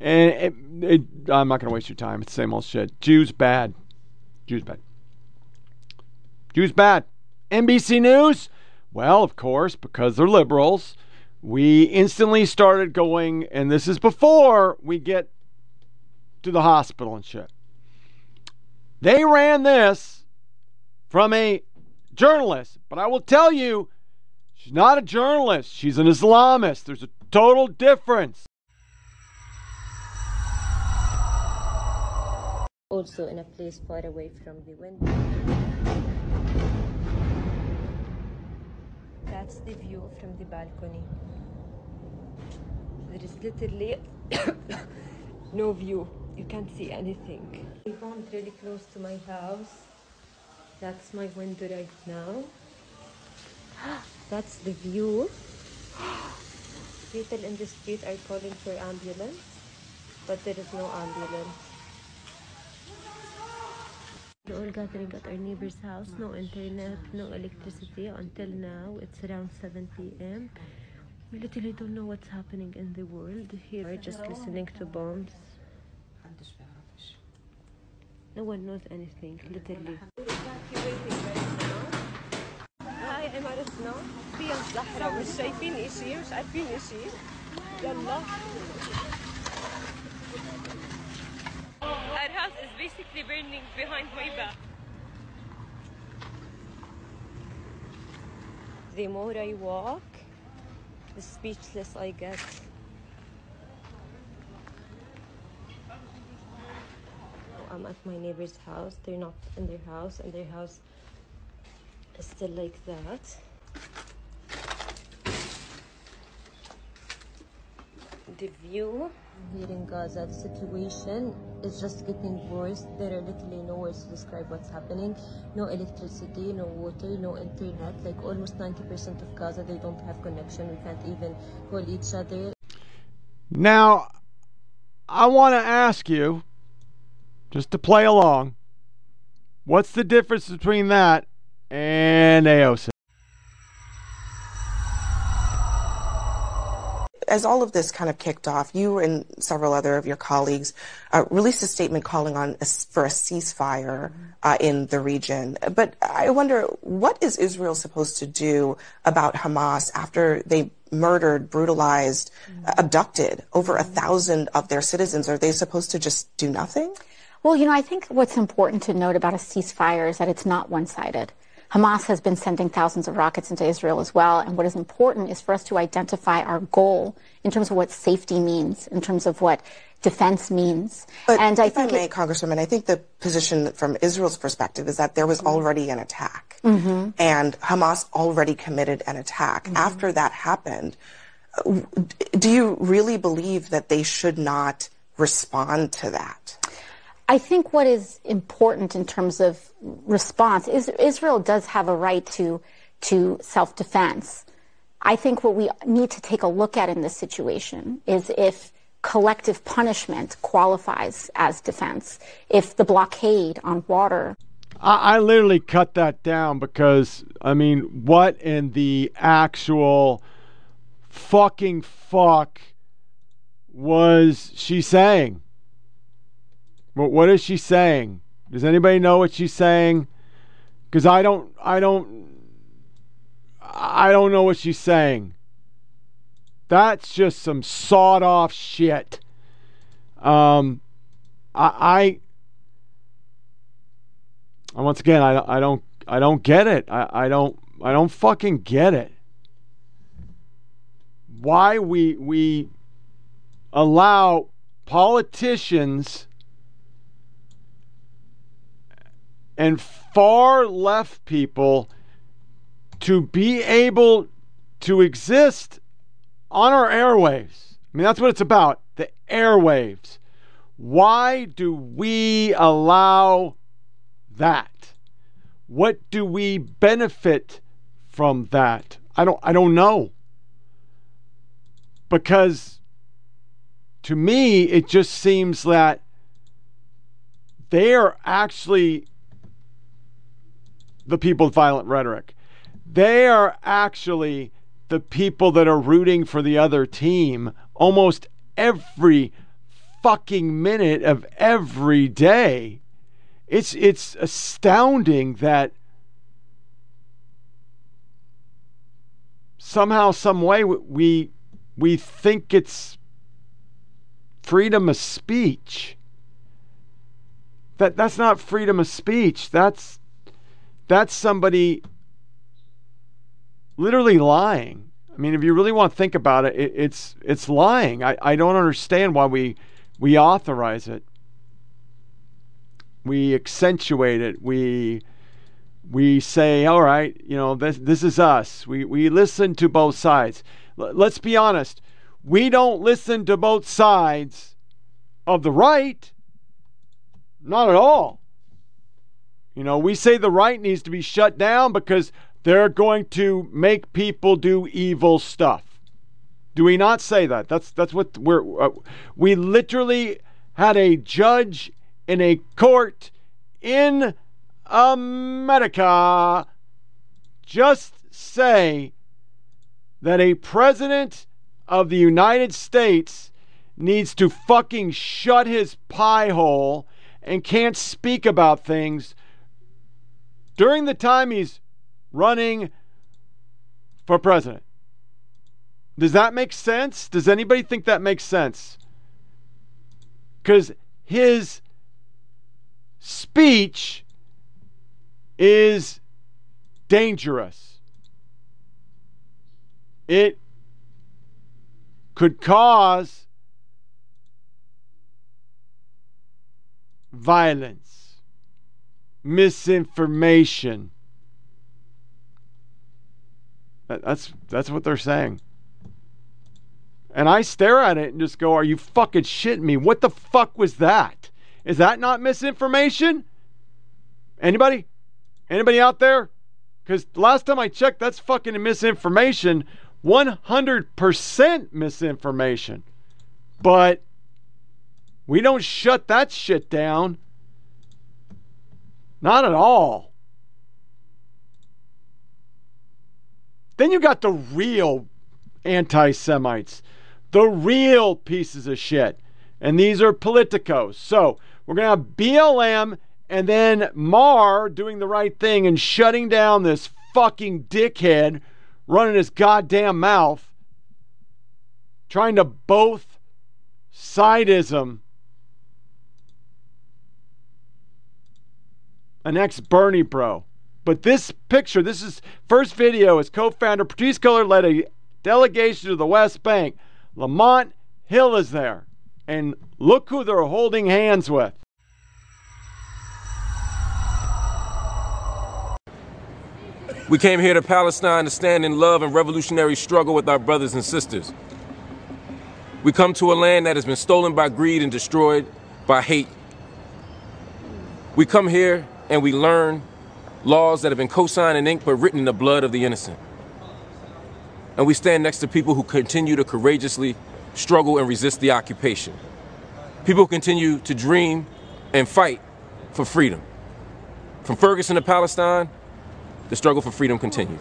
And it, it, I'm not going to waste your time. It's the same old shit. Jews bad. Jews bad. Jews bad. NBC News? Well, of course, because they're liberals, we instantly started going, and this is before we get to the hospital and shit. They ran this from a journalist, but I will tell you, she's not a journalist. She's an Islamist. There's a total difference. Also in a place far away from the window. That's the view from the balcony. There is literally no view. You can't see anything. We found really close to my house. That's my window right now. That's the view. People in the street are calling for ambulance, but there is no ambulance. We're all gathering at our neighbor's house. No internet, no electricity until now. It's around 7 p.m. We literally don't know what's happening in the world. Here, we're just listening to bombs. No one knows anything, literally. هاي عمارتنا فيها الزحرة مش شايفين اشي مش عارفين اشي يلا Our house is basically burning behind my back. The more I walk, the speechless I get. I'm at my neighbor's house. They're not in their house, and their house is still like that. The view here in Gaza, the situation is just getting worse. There are literally no words to describe what's happening. No electricity, no water, no internet. Like almost 90% of Gaza, they don't have connection. We can't even call each other. Now, I want to ask you, just to play along, what's the difference between that and AOC? as all of this kind of kicked off, you and several other of your colleagues uh, released a statement calling on a, for a ceasefire uh, in the region. But I wonder, what is Israel supposed to do about Hamas after they murdered, brutalized, uh, abducted over a thousand of their citizens? Are they supposed to just do nothing? Well, you know, I think what's important to note about a ceasefire is that it's not one sided. Hamas has been sending thousands of rockets into Israel as well. And what is important is for us to identify our goal in terms of what safety means, in terms of what defense means. But and I if I think may, it- Congresswoman, I think the position from Israel's perspective is that there was already an attack. Mhm. And Hamas already committed an attack. After that happened, do you really believe that they should not respond to that? I think what is important in terms of response is Israel does have a right to to self-defense. I think what we need to take a look at in this situation is if collective punishment qualifies as defense, if the blockade on water I, I literally cut that down because, I mean, what in the actual fucking fuck was she saying? What, what is she saying? Does anybody know what she's saying? Because I don't, I don't, I don't know what she's saying. That's just some sawed off shit. Um, I, And once again, I, I don't I don't get it. I, I don't I don't fucking get it. Why we we allow politicians and far left people to be able to exist on our airwaves. I mean, that's what it's about the airwaves. Why do we allow that? What do we benefit from that? I don't I don't know. Because to me it just seems that they're actually the people with violent rhetoric. They are actually the people that are rooting for the other team almost every fucking minute of every day. It's it's astounding that somehow some way we we think it's freedom of speech. That that's not freedom of speech. That's that's somebody literally lying. I mean, if you really want to think about it, it it's it's lying. I, I don't understand why we we authorize it. We accentuate it. We we say, all right, you know, this this is us. We we listen to both sides. L- let's be honest. We don't listen to both sides of the right. Not at all. You know, we say the right needs to be shut down because they're going to make people do evil stuff. Do we not say that? That's that's what we're uh, we literally had a judge in a court in America just say that a president of the United States needs to fucking shut his pie hole and can't speak about things during the time he's running for president. Does that make sense? Does anybody think that makes sense? Because his speech is dangerous. It could cause violence, misinformation. That's that's what they're saying. And I stare at it and just go, "Are you fucking shitting me? What the fuck was that? Is that not misinformation? Anybody? Anybody out there? Because last time I checked, that's fucking misinformation. 100% misinformation. But we don't shut that shit down. Not at all. Then you got the real anti Semites, the real pieces of shit. And these are politicos. So we're going to have BLM and then Maher doing the right thing and shutting down this fucking dickhead running his goddamn mouth, trying to both sidism an ex Bernie bro. But this picture, this is first video, his co-founder Patrisse Cullors led a delegation to the West Bank. Lamont Hill is there. And look who they're holding hands with. We came here to Palestine to stand in love and revolutionary struggle with our brothers and sisters. We come to a land that has been stolen by greed and destroyed by hate. We come here and we learn laws that have been co-signed in ink but written in the blood of the innocent. And we stand next to people who continue to courageously struggle and resist the occupation. People continue to dream and fight for freedom. From Ferguson to Palestine, the struggle for freedom continues.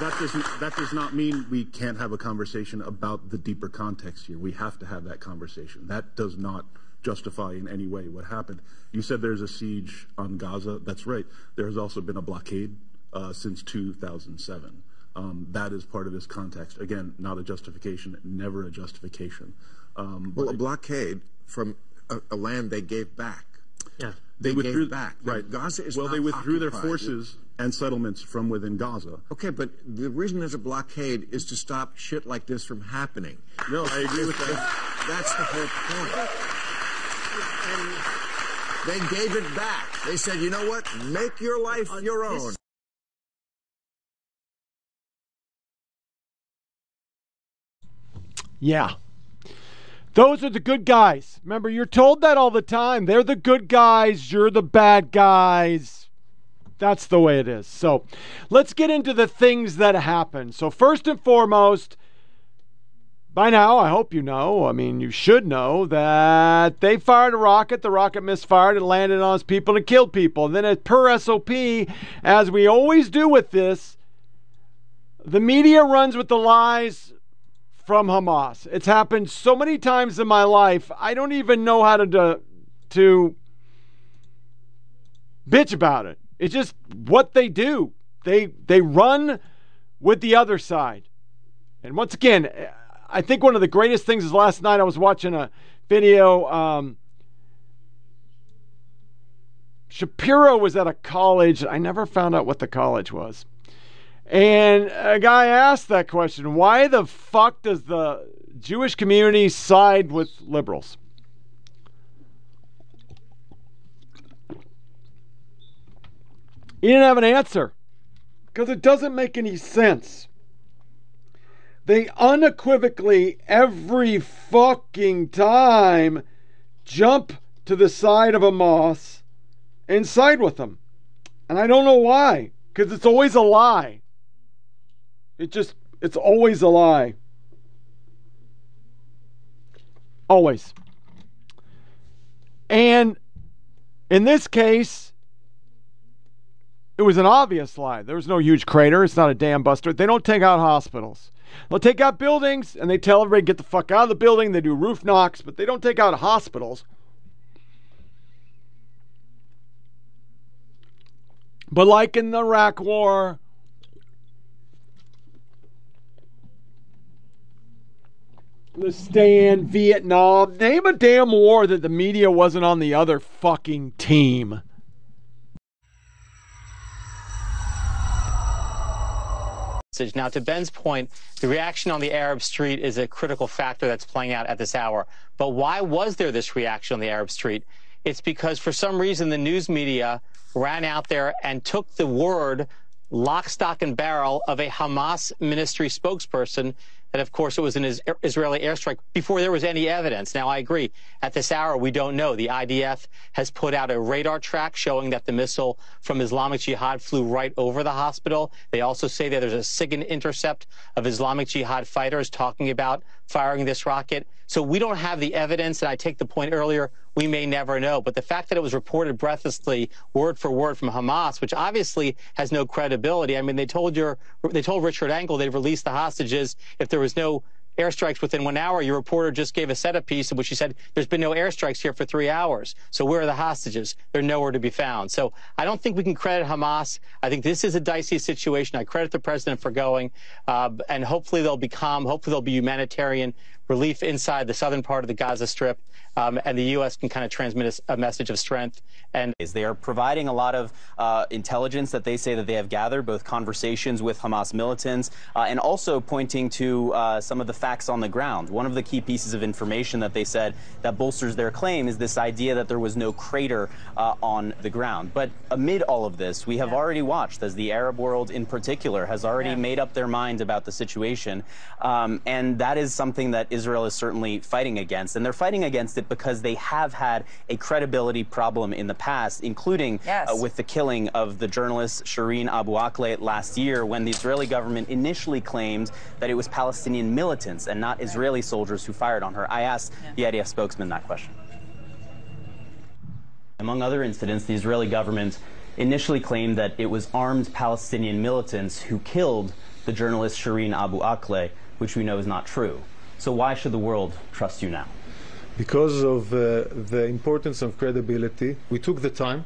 That that does that does not mean we can't have a conversation about the deeper context here. We have to have that conversation. That does not justify in any way what happened. You said there's a siege on Gaza. That's right. There has also been a blockade uh, since 2007. Um, that is part of this context. Again, not a justification, never a justification. Um, Well, a blockade from a, a land they gave back. Yeah, They they, withdrew gave back. Right, Gaza is well, not they withdrew their occupied. forces and settlements from within Gaza. Okay, but the reason there's a blockade is to stop shit like this from happening. No, I agree with that. That's the whole point. They gave it back. They said, you know what? Make your life uh, your own. Yeah. Those are the good guys. Remember, you're told that all the time. They're the good guys, you're the bad guys. That's the way it is. So let's get into the things that happen. So, first and foremost, by now, I hope you know, I mean, you should know that they fired a rocket. The rocket misfired and landed on his people and killed people. And then, as per SOP, as we always do with this, the media runs with the lies from Hamas. It's happened so many times in my life, I don't even know how to, to, to bitch about it. It's just what they do. They they run with the other side. And once again, I think one of the greatest things is last night I was watching a video. Um, Shapiro was at a college. I never found out what the college was. And a guy asked that question why the fuck does the Jewish community side with liberals? He didn't have an answer because it doesn't make any sense. They unequivocally, every fucking time, jump to the side of Hamas and side with them. And I don't know why, because it's always a lie. It just, it's always a lie. Always. And in this case, it was an obvious lie. There was no huge crater. It's not a dam buster. They don't take out hospitals. They'll take out buildings and they tell everybody get the fuck out of the building. They do roof knocks, but they don't take out hospitals. But like in the Iraq War, the stand, Vietnam, name a damn war that the media wasn't on the other fucking team. Now, to Ben's point, the reaction on the Arab street is a critical factor that's playing out at this hour. But why was there this reaction on the Arab street? It's because for some reason the news media ran out there and took the word lock, stock, and barrel of a Hamas ministry spokesperson that, of course, it was an Israeli airstrike before there was any evidence. Now, I agree. At this hour, we don't know. The IDF has put out a radar track showing that the missile from Islamic Jihad flew right over the hospital. They also say that there's a SIGINT intercept of Islamic Jihad fighters talking about firing this rocket. So we don't have the evidence, and I take the point earlier, we may never know. But the fact that it was reported breathlessly, word for word from Hamas, which obviously has no credibility. I mean, they told your, they told Richard Engel they'd release the hostages if there was no airstrikes within one hour. Your reporter just gave a setup piece in which he said there's been no airstrikes here for three hours. So where are the hostages? They're nowhere to be found. So I don't think we can credit Hamas. I think this is a dicey situation. I credit the president for going, uh, and hopefully they'll be calm. Hopefully there'll be humanitarian relief inside the southern part of the Gaza Strip, um, and the U.S. can kind of transmit a, a, message of strength. And they are providing a lot of uh, intelligence that they say that they have gathered, both conversations with Hamas militants, uh, and also pointing to uh, some of the facts on the ground. One of the key pieces of information that they said that bolsters their claim is this idea that there was no crater uh, on the ground. But amid all of this, we have yeah. already watched as the Arab world, in particular, has already yeah. made up their mind about the situation, um, and that is something that Israel is certainly fighting against. And they're fighting against it because they have had a credibility problem in the past, including yes. uh, with the killing of the journalist Shireen Abu Akleh last year when the Israeli government initially claimed that it was Palestinian militants and not Israeli soldiers who fired on her. I asked yeah. the IDF spokesman that question. Among other incidents, the Israeli government initially claimed that it was armed Palestinian militants who killed the journalist Shireen Abu Akleh, which we know is not true. So why should the world trust you now? Because of uh, the importance of credibility, we took the time.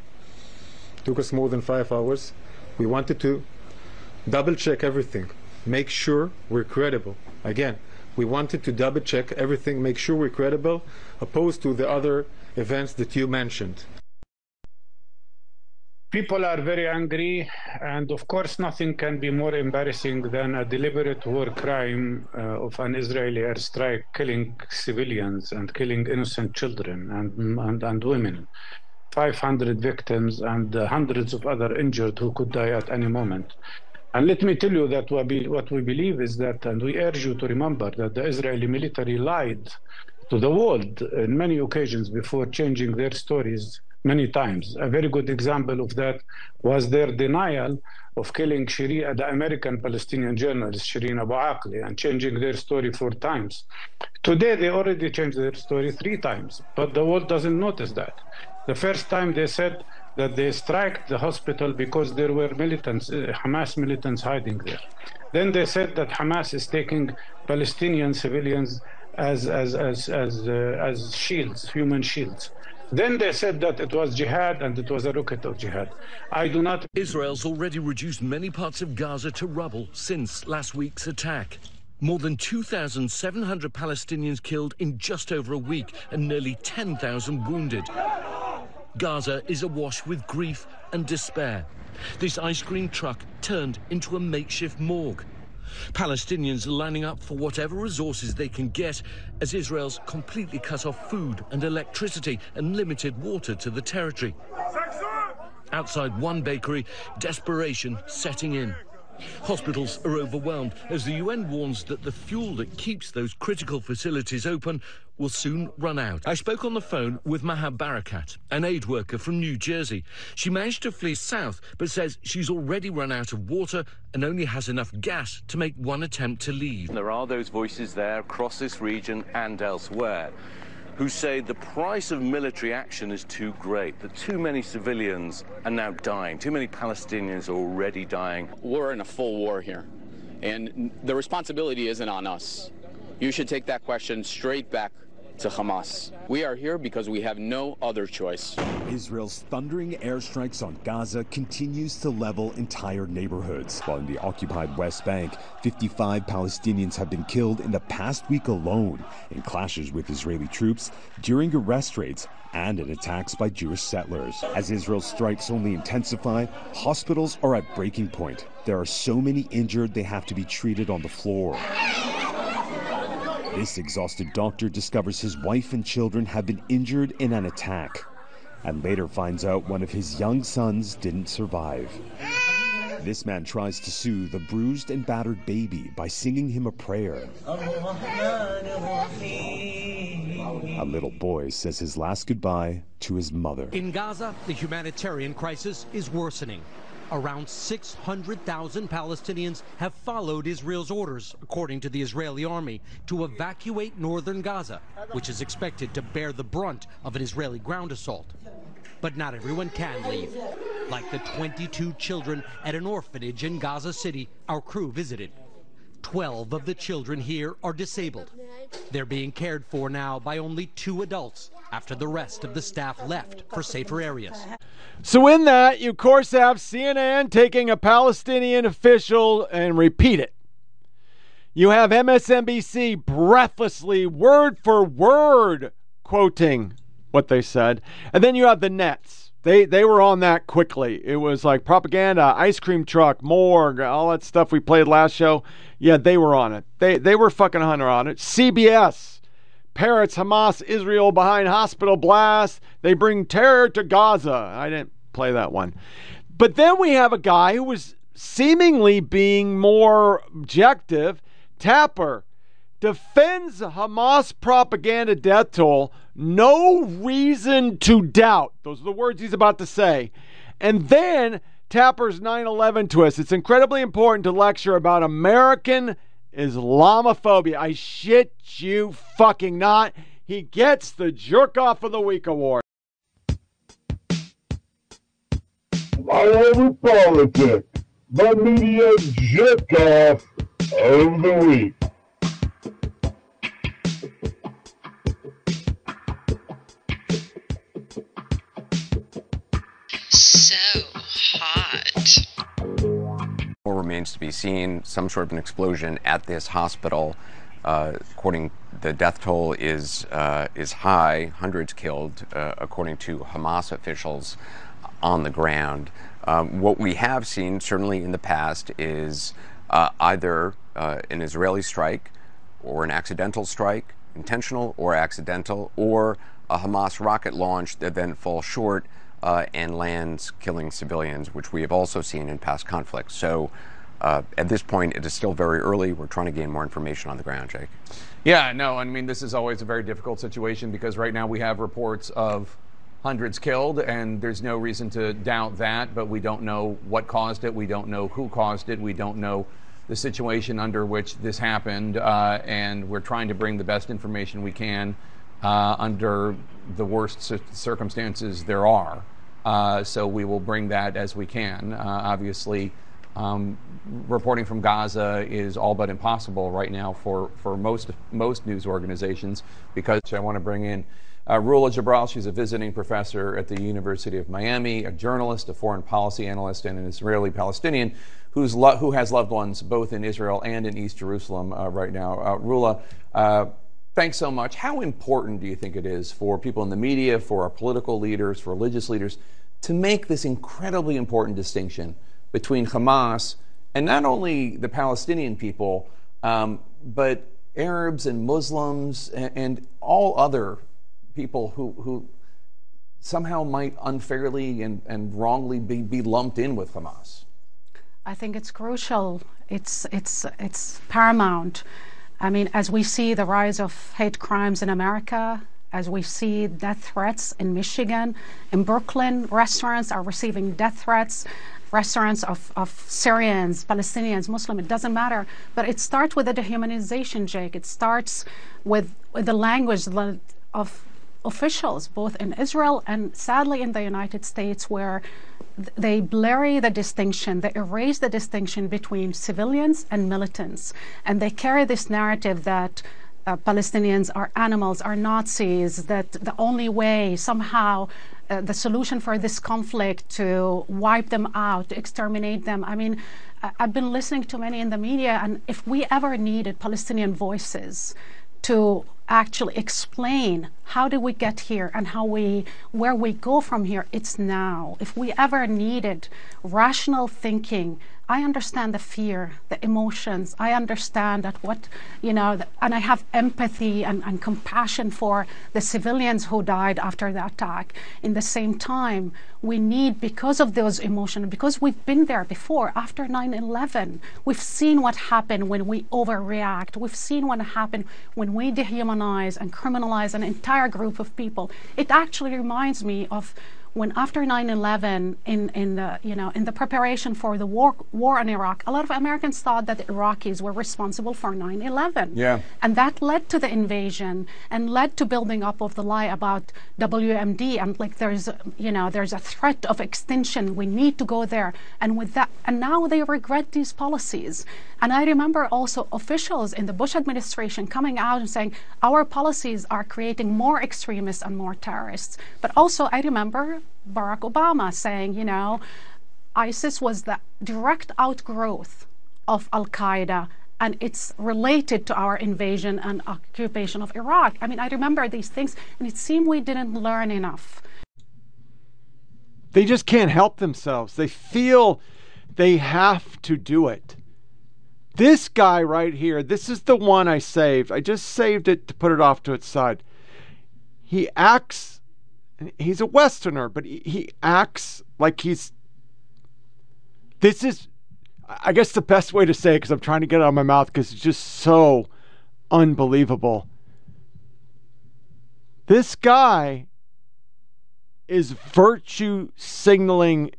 It took us more than five hours. We wanted to double check everything, make sure we're credible. Again, We wanted to double check everything, make sure we're credible, opposed to the other events that you mentioned. People are very angry, and of course, nothing can be more embarrassing than a deliberate war crime uh, of an Israeli airstrike killing civilians and killing innocent children and, and, and women. 500 victims and uh, hundreds of other injured who could die at any moment. And let me tell you that what we, what we believe is that, and we urge you to remember that the Israeli military lied to the world in many occasions before changing their stories many times. A very good example of that was their denial of killing Shireen, the American Palestinian journalist Shireen Abu Akleh, and changing their story four times. Today, they already changed their story three times, but the world doesn't notice that. The first time they said that they struck the hospital because there were militants, uh, Hamas militants hiding there. Then they said that Hamas is taking Palestinian civilians as as as as uh, as shields, human shields. Then they said that it was jihad and it was a rocket of jihad. I do not. Israel's already reduced many parts of Gaza to rubble since last week's attack. More than 2,700 Palestinians killed in just over a week and nearly 10,000 wounded. Gaza is awash with grief and despair. This ice cream truck turned into a makeshift morgue. Palestinians are lining up for whatever resources they can get as Israel's completely cut off food and electricity and limited water to the territory. Outside one bakery, desperation setting in. Hospitals are overwhelmed as the UN warns that the fuel that keeps those critical facilities open will soon run out. I spoke on the phone with Maha Barakat, an aid worker from New Jersey. She managed to flee south, but says she's already run out of water and only has enough gas to make one attempt to leave. There are those voices there across this region and elsewhere who say the price of military action is too great, that too many civilians are now dying, too many Palestinians are already dying. We're in a full war here, and the responsibility isn't on us. You should take that question straight back to Hamas. We are here because we have no other choice. Israel's thundering airstrikes on Gaza continues to level entire neighborhoods. While in the occupied West Bank, 55 Palestinians have been killed in the past week alone in clashes with Israeli troops, during arrest raids, and in attacks by Jewish settlers. As Israel's strikes only intensify, hospitals are at breaking point. There are so many injured they have to be treated on the floor. This exhausted doctor discovers his wife and children have been injured in an attack and later finds out one of his young sons didn't survive. This man tries to soothe a bruised and battered baby by singing him a prayer. A little boy says his last goodbye to his mother. In Gaza, the humanitarian crisis is worsening. Around 600,000 Palestinians have followed Israel's orders, according to the Israeli army, to evacuate northern Gaza, which is expected to bear the brunt of an Israeli ground assault. But not everyone can leave. Like the 22 children at an orphanage in Gaza City our crew visited. 12 of the children here are disabled. They're being cared for now by only two adults after the rest of the staff left for safer areas. So, in that, you of course have CNN taking a Palestinian official and repeat it. You have MSNBC breathlessly, word for word, quoting what they said. And then you have the Nets. They, they were on that quickly. It was like propaganda, ice cream truck, morgue, all that stuff we played last show. Yeah, they were on it. They, they were fucking Hunter on it. CBS parrots Hamas Israel behind hospital blast. They bring terror to Gaza. I didn't play that one. But then we have a guy who was seemingly being more objective. Tapper defends Hamas propaganda death toll. No reason to doubt. Those are the words he's about to say. And then Tapper's 9 11 twist. It's incredibly important to lecture about American Islamophobia. I shit you fucking not. He gets the Jerk Off of the Week award. I Miami politics, the media jerk off of the week. More remains to be seen. Some sort of an explosion at this hospital. Uh, according, the death toll is uh, is high, hundreds killed, uh, according to Hamas officials on the ground. Um, what we have seen, certainly in the past, is uh, either uh, an Israeli strike or an accidental strike, intentional or accidental, or a Hamas rocket launch that then falls short uh, and lands killing civilians, which we have also seen in past conflicts. So uh, at this point, it is still very early. We're trying to gain more information on the ground, Jake. Yeah, no, I mean, this is always a very difficult situation because right now we have reports of hundreds killed, and there's no reason to doubt that, but we don't know what caused it. We don't know who caused it. We don't know the situation under which this happened, uh, and we're trying to bring the best information we can uh, under the worst circumstances there are. Uh, so we will bring that as we can. Uh, obviously, um, reporting from Gaza is all but impossible right now for, for most most news organizations because I want to bring in uh, Rula Jebreal. She's a visiting professor at the University of Miami, a journalist, a foreign policy analyst, and an Israeli Palestinian who's lo- who has loved ones both in Israel and in East Jerusalem uh, right now. Uh, Rula, uh, thanks so much. How important do you think it is for people in the media, for our political leaders, for religious leaders, to make this incredibly important distinction between Hamas and not only the Palestinian people, um, but Arabs and Muslims and, and all other people who, who somehow might unfairly and, and wrongly be, be lumped in with Hamas? I think it's crucial. It's, it's, it's paramount. I mean, as we see the rise of hate crimes in America, as we see death threats in Michigan, in Brooklyn, restaurants are receiving death threats. Restaurants of, of Syrians, Palestinians, Muslim, it doesn't matter. But it starts with the dehumanization, Jake. It starts with, with the language of officials, both in Israel and sadly in the United States, where they blurry the distinction, they erase the distinction between civilians and militants. And they carry this narrative that uh, Palestinians are animals, are Nazis, that the only way somehow uh, the solution for this conflict to wipe them out, to exterminate them. I mean, I've been listening to many in the media, and if we ever needed Palestinian voices to actually explain how did we get here and how we where we go from here it's now if we ever needed rational thinking I understand the fear, the emotions. I understand that what, you know, and I have empathy and, and compassion for the civilians who died after the attack. In the same time, we need, because of those emotions, because we've been there before, after 9 11, we've seen what happened when we overreact. We've seen what happened when we dehumanize and criminalize an entire group of people. It actually reminds me of when after 9/11 in in the you know in the preparation for the war war in Iraq, a lot of Americans thought that the Iraqis were responsible for 9/11. Yeah. And that led to the invasion and led to building up of the lie about WMD and like there's you know there's a threat of extinction. We need to go there. And with that and now they regret these policies. And I remember also officials in the Bush administration coming out and saying our policies are creating more extremists and more terrorists. But also I remember Barack Obama saying, you know, ISIS was the direct outgrowth of Al Qaeda and it's related to our invasion and occupation of Iraq. I mean, I remember these things, and it seemed we didn't learn enough. They just can't help themselves. They feel they have to do it. This guy right here, this is the one I saved. I just saved it to put it off to its side. He acts, he's a Westerner, but he, he acts like he's. This is, I guess, the best way to say it because I'm trying to get it out of my mouth because it's just so unbelievable. This guy is virtue signaling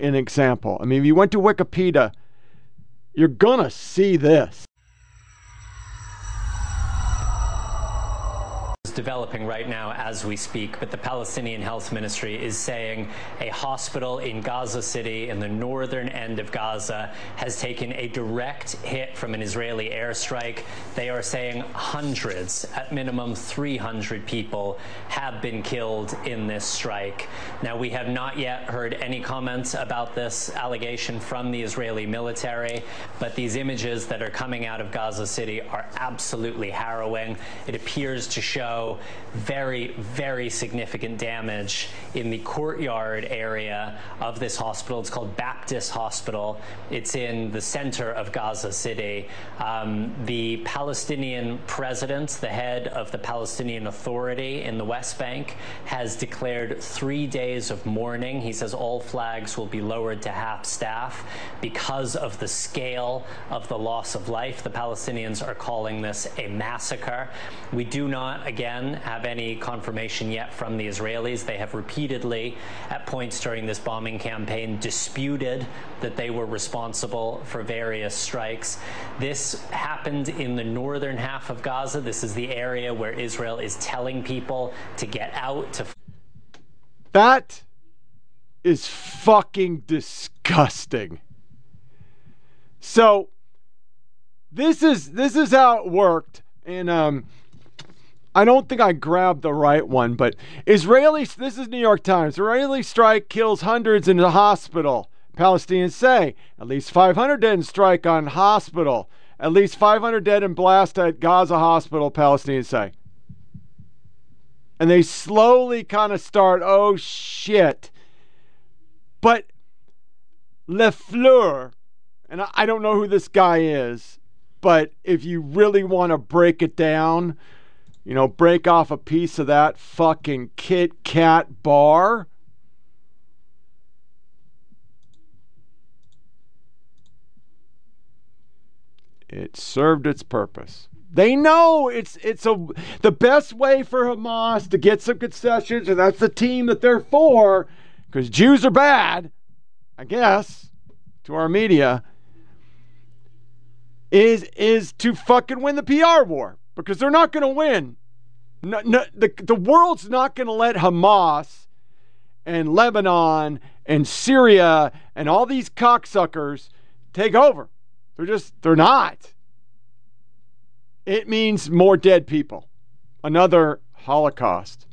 an example. I mean, if you went to Wikipedia, you're gonna see this. Developing right now as we speak, but the Palestinian Health Ministry is saying a hospital in Gaza City in the northern end of Gaza has taken a direct hit from an Israeli airstrike. They are saying hundreds, at minimum 300 people, have been killed in this strike. Now, we have not yet heard any comments about this allegation from the Israeli military, but these images that are coming out of Gaza City are absolutely harrowing. It appears to show very, very significant damage in the courtyard area of this hospital. It's called Baptist Hospital. It's in the center of Gaza City. Um, the Palestinian president, the head of the Palestinian Authority in the West Bank, has declared three days of mourning. He says all flags will be lowered to half staff because of the scale of the loss of life. The Palestinians are calling this a massacre. We do not, again, have any confirmation yet from the Israelis. They have repeatedly, at points during this bombing campaign, disputed that they were responsible for various strikes. This happened in the northern half of Gaza. This is the area where Israel is telling people to get out, to That is fucking disgusting. So this is this is how it worked, and um, I don't think I grabbed the right one, but Israeli. This is New York Times. Israeli strike kills hundreds in a hospital. Palestinians say at least 500 dead in strike on hospital. At least 500 dead in blast at Gaza hospital. Palestinians say. And they slowly kind of start. Oh shit! But Lafleur, and I don't know who this guy is, but if you really want to break it down, you know, break off a piece of that fucking Kit Kat bar. It served its purpose. They know it's it's a the best way for Hamas to get some concessions, and that's the team that they're for, because Jews are bad, I guess, to our media, is is to fucking win the PR war because they're not going to win. No, no, the the world's not going to let Hamas and Lebanon and Syria and all these cocksuckers take over. They're just they're not. It means more dead people. Another Holocaust.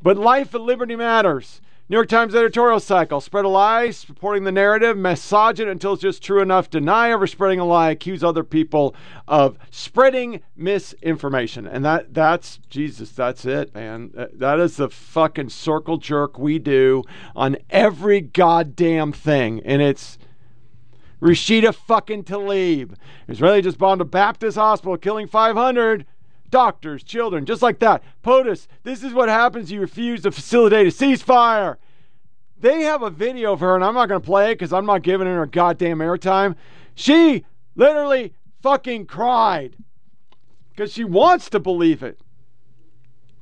But life and liberty matters. New York Times editorial cycle. Spread a lie, supporting the narrative, massage it until it's just true enough, deny ever spreading a lie, accuse other people of spreading misinformation. And that that's Jesus, that's it, man. That is the fucking circle jerk we do on every goddamn thing. And it's Rashida fucking Tlaib. Israeli just bombed a Baptist hospital, killing 500 doctors, children, just like that. POTUS, this is what happens. You refuse to facilitate a ceasefire. They have a video of her, and I'm not going to play it because I'm not giving her goddamn airtime. She literally fucking cried because she wants to believe it.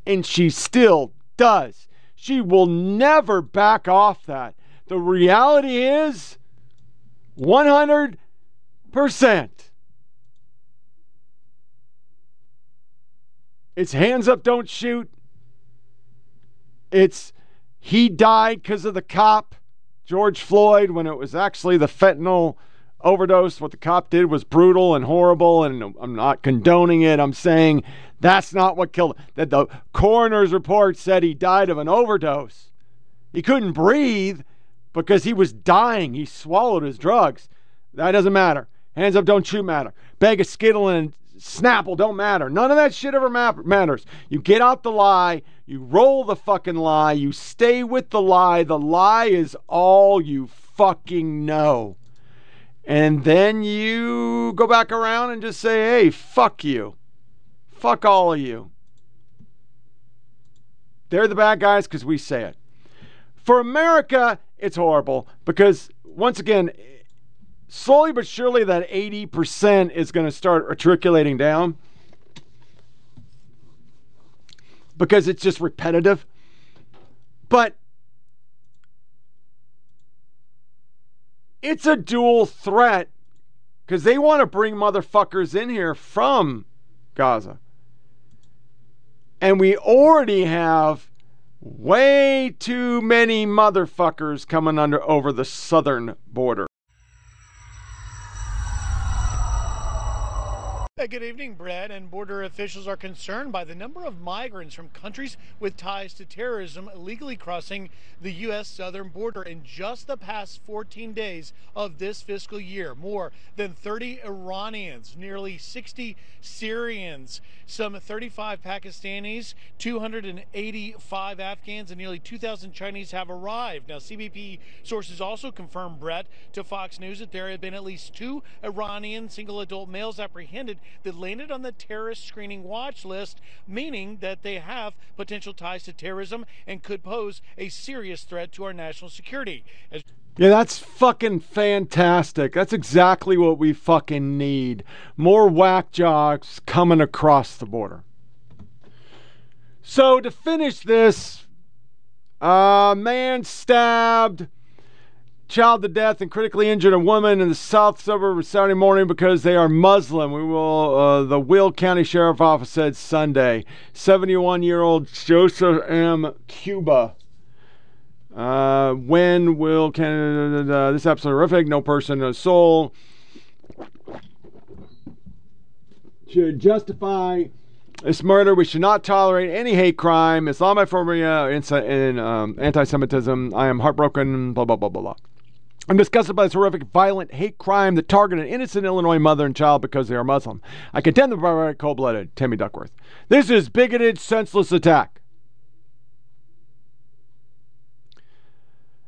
And she still does. She will never back off that. The reality is 100%. It's hands up, don't shoot. It's he died because of the cop, George Floyd, when it was actually the fentanyl overdose. What the cop did was brutal and horrible, and I'm not condoning it. I'm saying that's not what killed him. That the coroner's report said he died of an overdose. He couldn't breathe because he was dying. He swallowed his drugs. That doesn't matter. Hands up, don't shoot matter. Bag of Skittle and Snapple don't matter. None of that shit ever matters. You get out the lie, you roll the fucking lie, you stay with the lie. The lie is all you fucking know. And then you go back around and just say, hey, fuck you. Fuck all of you. They're the bad guys because we say it. For America, it's horrible because, once again, slowly but surely that 80% is going to start matriculating down because it's just repetitive. But it's a dual threat because they want to bring motherfuckers in here from Gaza. And we already have way too many motherfuckers coming under over the southern border. Good evening, Brett. And border officials are concerned by the number of migrants from countries with ties to terrorism illegally crossing the U.S. southern border in just the past 14 days of this fiscal year. More than 30 Iranians, nearly 60 Syrians, some 35 Pakistanis, 285 Afghans, and nearly 2,000 Chinese have arrived. Now, CBP sources also confirmed, Brett, to Fox News that there have been at least two Iranian single adult males apprehended that landed on the terrorist screening watch list, meaning that they have potential ties to terrorism and could pose a serious threat to our national security. As yeah, that's fucking fantastic. That's exactly what we fucking need. More whack jobs coming across the border. So to finish this, a uh, man stabbed child to death and critically injured a woman in the south suburb Saturday morning because they are Muslim. We will, uh, the Will County Sheriff Office said Sunday. 71 year old Joseph M. Czuba. Uh, when will Canada, uh, this episode horrific, no person, no soul. Should justify this murder. We should not tolerate any hate crime, Islamophobia, and um, anti Semitism. I am heartbroken, blah, blah, blah, blah, blah. I'm disgusted by this horrific, violent hate crime that targeted an innocent Illinois mother and child because they are Muslim. I condemn the barbaric, cold-blooded Tammy Duckworth. This is bigoted, senseless attack.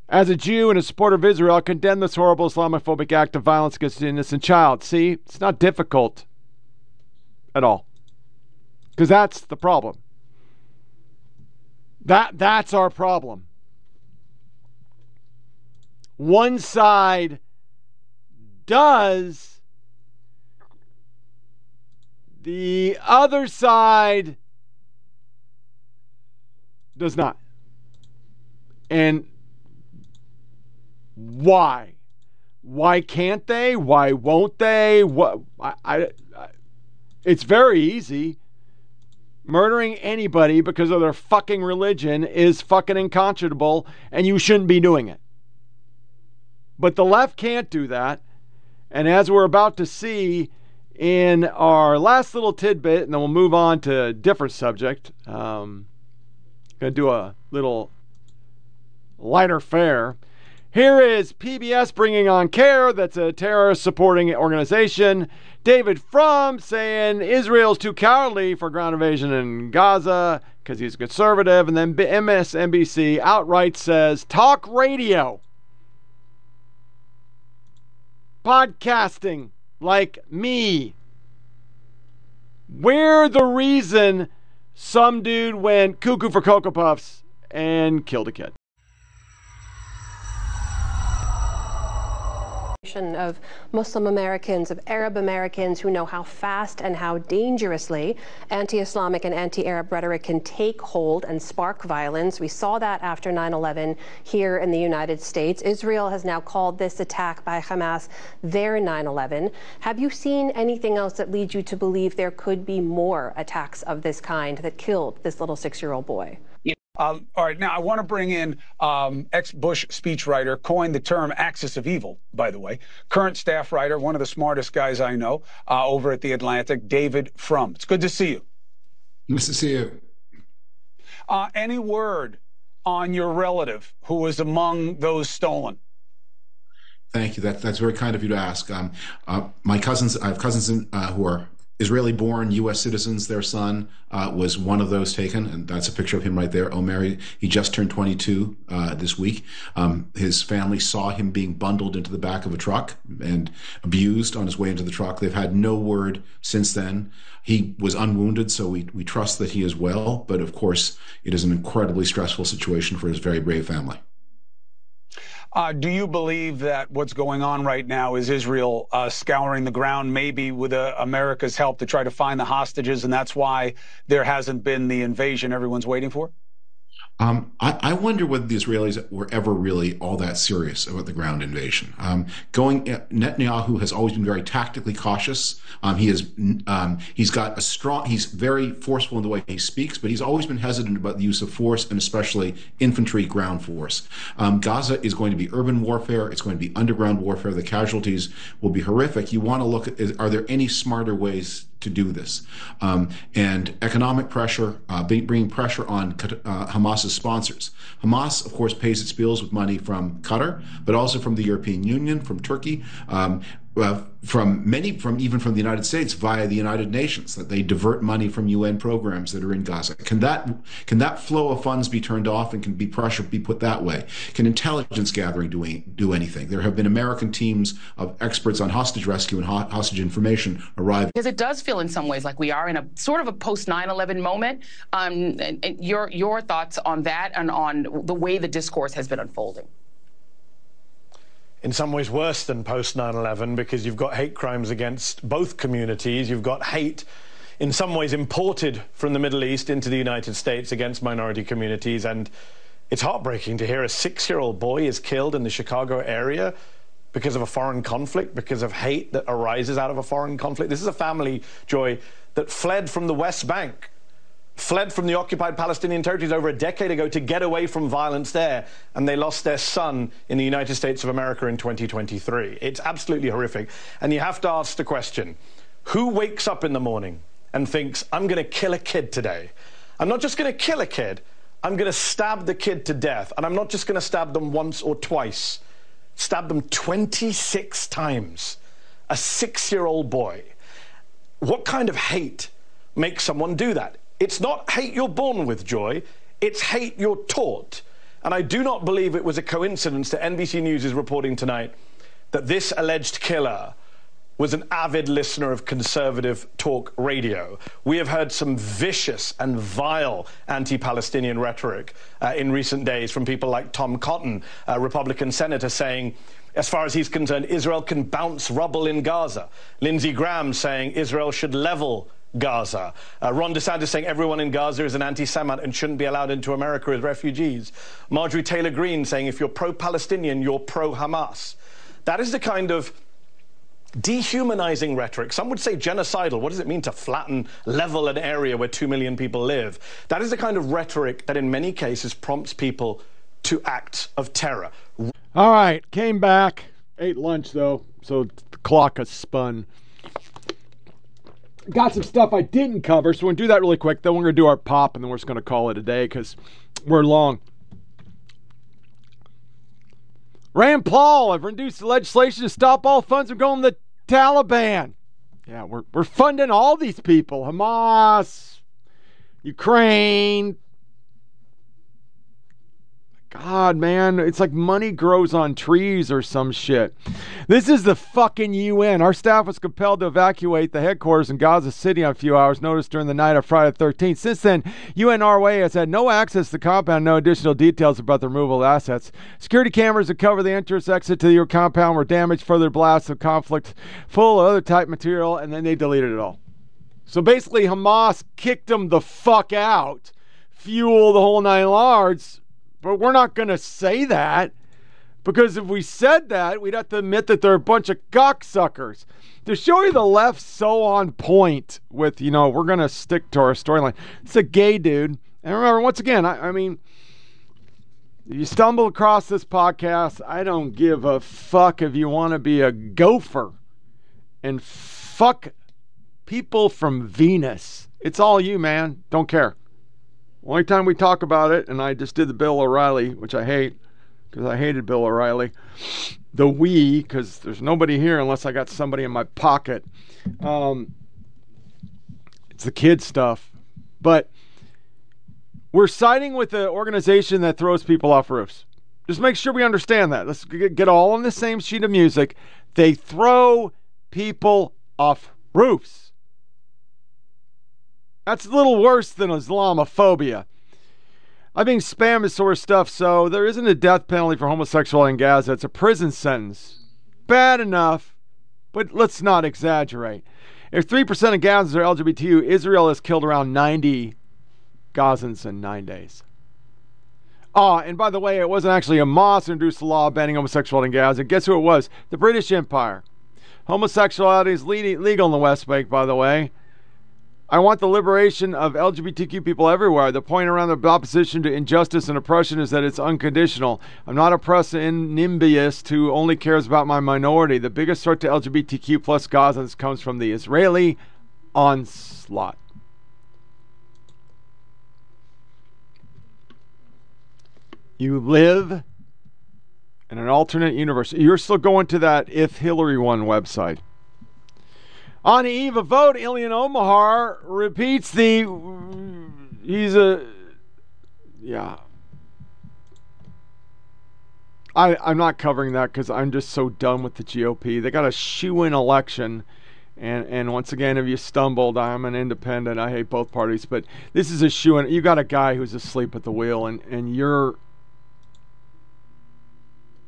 As a Jew and a supporter of Israel, I condemn this horrible Islamophobic act of violence against an innocent child. See, it's not difficult at all. Because that's the problem. That that's our problem one side does, the other side does not. And why? Why can't they? Why won't they? What I, I, I it's very easy. Murdering anybody because of their fucking religion is fucking unconscionable and you shouldn't be doing it. But the left can't do that. And as we're about to see in our last little tidbit, and then we'll move on to a different subject. Um, gonna do a little lighter fare. Here is PBS bringing on CAIR, that's a terrorist supporting organization. David Frum saying Israel's too cowardly for ground invasion in Gaza because he's a conservative. And then MSNBC outright says talk radio podcasting like me. We're the reason some dude went cuckoo for Cocoa Puffs and killed a kid. Of Muslim Americans, of Arab Americans who know how fast and how dangerously anti Islamic and anti Arab rhetoric can take hold and spark violence. We saw that after 9 11 here in the United States. Israel has now called this attack by Hamas their 9 11. Have you seen anything else that leads you to believe there could be more attacks of this kind that killed this little six year old boy? Um, all right, now I want to bring in um, ex-Bush speechwriter, coined the term "axis of evil," by the way. Current staff writer, one of the smartest guys I know uh, over at the Atlantic, David Frum. It's good to see you. Nice to see you. Uh, any word on your relative who was among those stolen? Thank you. That, that's very kind of you to ask. Um, uh, my cousins, I have cousins in, uh, who are Israeli born U.S. citizens, their son uh, was one of those taken, and that's a picture of him right there. Omer, he, he just turned 22 uh, this week. Um, his family saw him being bundled into the back of a truck and abused on his way into the truck. They've had no word since then. He was unwounded, so we, we trust that he is well, but of course, it is an incredibly stressful situation for his very brave family. Uh, do you believe that what's going on right now is Israel uh, scouring the ground, maybe with uh, America's help, to try to find the hostages, and that's why there hasn't been the invasion everyone's waiting for? Um, I, I, wonder whether the Israelis were ever really all that serious about the ground invasion. Um, going, Netanyahu has always been very tactically cautious. Um, he is, um, he's got a strong, he's very forceful in the way he speaks, but he's always been hesitant about the use of force and especially infantry ground force. Um, Gaza is going to be urban warfare. It's going to be underground warfare. The casualties will be horrific. You want to look at, is, are there any smarter ways to do this. Um, and economic pressure, uh, bringing pressure on uh, Hamas's sponsors. Hamas, of course, pays its bills with money from Qatar, but also from the European Union, from Turkey. Um, uh, from many, from even from the United States via the United Nations, that they divert money from UN programs that are in Gaza. Can that can that flow of funds be turned off and can be pressure be put that way? Can intelligence gathering do do anything? There have been American teams of experts on hostage rescue and ho- hostage information arrive. Because it does feel in some ways like we are in a sort of a post 9/11 moment. Um, and, and your your thoughts on that and on the way the discourse has been unfolding in some ways worse than post 9 11 because you've got hate crimes against both communities. You've got hate in some ways imported from the Middle East into the United States against minority communities. And it's heartbreaking to hear a six year old boy is killed in the Chicago area because of a foreign conflict, because of hate that arises out of a foreign conflict. This is a family, Joy, that fled from the West Bank fled from the occupied Palestinian territories over a decade ago to get away from violence there, and they lost their son in the United States of America in 2023. It's absolutely horrific. And you have to ask the question who wakes up in the morning and thinks, I'm going to kill a kid today? I'm not just going to kill a kid, I'm going to stab the kid to death. And I'm not just going to stab them once or twice, stab them 26 times. A six year old boy. What kind of hate makes someone do that? It's not hate you're born with, Joy. It's hate you're taught. And I do not believe it was a coincidence that NBC News is reporting tonight that this alleged killer was an avid listener of conservative talk radio. We have heard some vicious and vile anti Palestinian rhetoric uh, in recent days from people like Tom Cotton, a Republican senator, saying, as far as he's concerned, Israel can bounce rubble in Gaza. Lindsey Graham saying Israel should level Gaza. Uh, Ron DeSantis saying everyone in Gaza is an anti Semite and shouldn't be allowed into America as refugees. Marjorie Taylor Greene saying if you're pro Palestinian, you're pro Hamas. That is the kind of dehumanizing rhetoric. Some would say genocidal. What does it mean to flatten, level an area where two million people live? That is the kind of rhetoric that in many cases prompts people to acts of terror. All right, came back, ate lunch though, so the clock has spun got some stuff I didn't cover, so we're to do that really quick. Then we're to do our pop, and then we're just to call it a day because we're long. Rand Paul have reduced the legislation to stop all funds from going to the Taliban. Yeah, we're, we're funding all these people Hamas, Ukraine, God, man, it's like money grows on trees or some shit. This is the fucking UN. Our staff was compelled to evacuate the headquarters in Gaza City on a few hours' notice during the night of Friday the 13th. Since then, UNRWA has had no access to the compound, no additional details about the removal of assets. Security cameras that cover the entrance exit to your compound were damaged, further blasts of conflict, full of other type material, and then they deleted it all. So basically, Hamas kicked them the fuck out, fuel the whole nine yards but we're not going to say that because if we said that, we'd have to admit that they're a bunch of cocksuckers. To show you the left so on point with, you know, we're going to stick to our storyline. It's a gay dude. And remember, once again, I, I mean, you stumble across this podcast, I don't give a fuck if you want to be a gopher and fuck people from Venus. It's all you, man. Don't care. Only time we talk about it, and I just did the Bill O'Reilly, which I hate because I hated Bill O'Reilly. The we, because there's nobody here unless I got somebody in my pocket. Um, it's the kid stuff. But we're siding with the organization that throws people off roofs. Just make sure we understand that. Let's get all on the same sheet of music. They throw people off roofs. That's a little worse than Islamophobia. I think spam is sort of stuff, so there isn't a death penalty for homosexuality in Gaza. It's a prison sentence. Bad enough, but let's not exaggerate. If 3% of Gazans are LGBTQ, Israel has killed around 90 Gazans in nine days. Ah, and by the way, it wasn't actually Hamas who introduced the law banning homosexuality in Gaza. Guess who it was? The British Empire. Homosexuality is legal in the West Bank, by the way. I want the liberation of LGBTQ people everywhere. The point around the opposition to injustice and oppression is that it's unconditional. I'm not a nimbyist who only cares about my minority. The biggest threat to LGBTQ plus Gazans comes from the Israeli onslaught. You live in an alternate universe. You're still going to that If Hillary Won website. On the eve of vote, Ilhan Omar repeats the. He's a. Yeah. I, I'm not covering that because I'm just so done with the GOP. They got a shoe in election. And, and once again, if you stumbled, I'm an independent. I hate both parties. But this is a shoe in. You got a guy who's asleep at the wheel, and, and you're.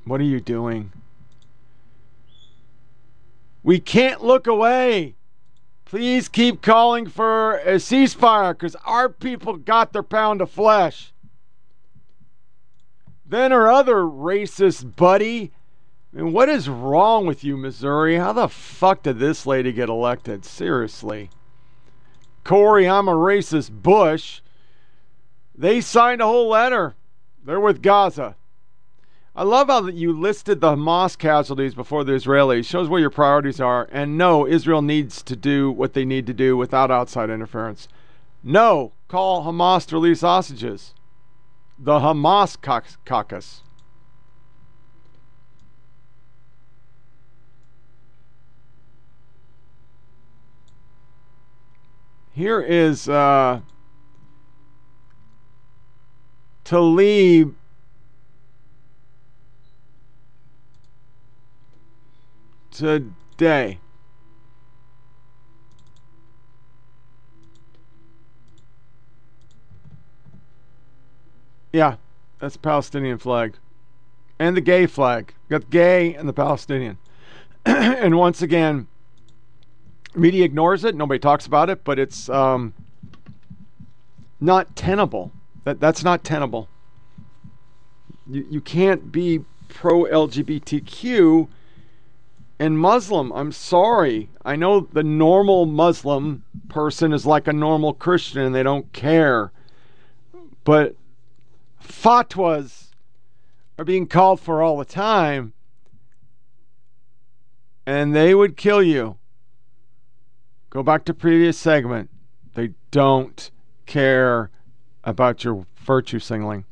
What are you doing? We can't look away. Please keep calling for a ceasefire because our people got their pound of flesh. Then our other racist buddy. I mean, what is wrong with you, Missouri? How the fuck did this lady get elected? Seriously. Cori, I'm a racist Bush. They signed a whole letter. They're with Gaza. I love how you listed the Hamas casualties before the Israelis. Shows where your priorities are. And no, Israel needs to do what they need to do without outside interference. No, call Hamas to release hostages. The Hamas caucus. Here is uh, Tlaib today. Yeah, that's the Palestinian flag. And the gay flag. Got the gay and the Palestinian. and once again, media ignores it. Nobody talks about it, but it's um, not tenable. That that's not tenable. You you can't be pro LGBTQ and Muslim. I'm sorry. I know the normal Muslim person is like a normal Christian and they don't care. But fatwas are being called for all the time. And they would kill you. Go back to previous segment. They don't care about your virtue signaling.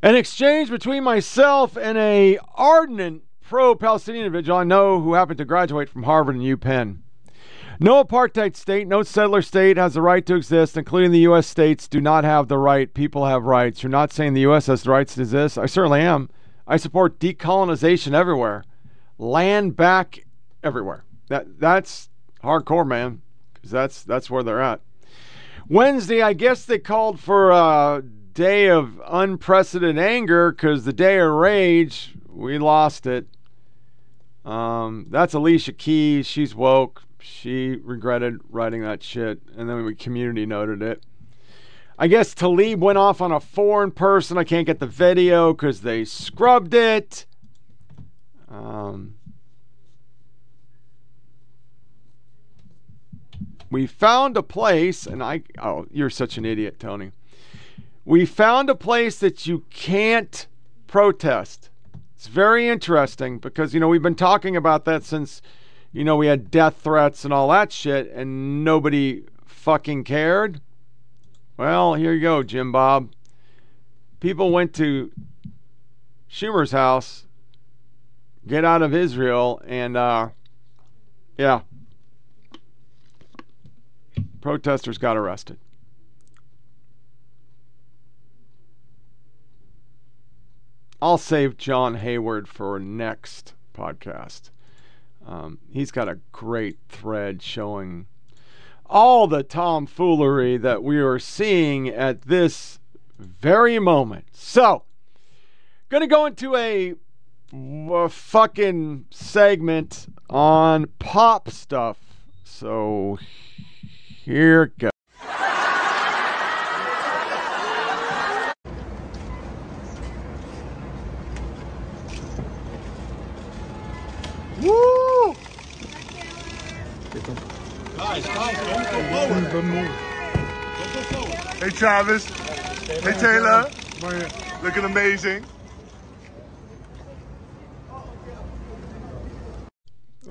An exchange between myself and a ardent pro Palestinian individual I know who happened to graduate from Harvard and UPenn. No apartheid state, no settler state has the right to exist, including the U.S. states do not have the right. People have rights. You're not saying the U.S. has the rights to exist. I certainly am. I support decolonization everywhere, land back everywhere. That that's hardcore, man, because that's that's where they're at. Wednesday, I guess they called for a day of unprecedented anger because the day of rage, we lost it. Um, that's Alicia Keys. She's woke. She regretted writing that shit, and then we community noted it. I guess Tlaib went off on a foreign person. I can't get the video because they scrubbed it. Um, we found a place, and I. Oh, you're such an idiot, Tony. We found a place that you can't protest. It's very interesting because, you know, we've been talking about that since, you know, we had death threats and all that shit, and nobody fucking cared. Well, here you go, Jim Bob. People went to Schumer's house, get out of Israel, and, uh, yeah, protesters got arrested. I'll save John Hayward for next podcast. Um, he's got a great thread showing all the tomfoolery that we are seeing at this very moment. So, gonna go into a, a fucking segment on pop stuff. So, here goes. Guys, guys, don't go forward. Don't move. Don't go forward. Hey, Travis. Hey, Taylor. Looking amazing.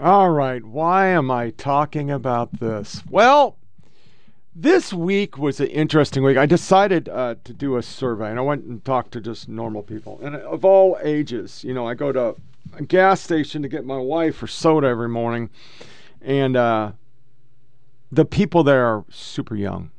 All right, why am I talking about this? Well, this week was an interesting week. I decided uh, to do a survey, and I went and talked to just normal people, and of all ages. You know, I go to a gas station to get my wife her soda every morning, and uh, the people there are super young.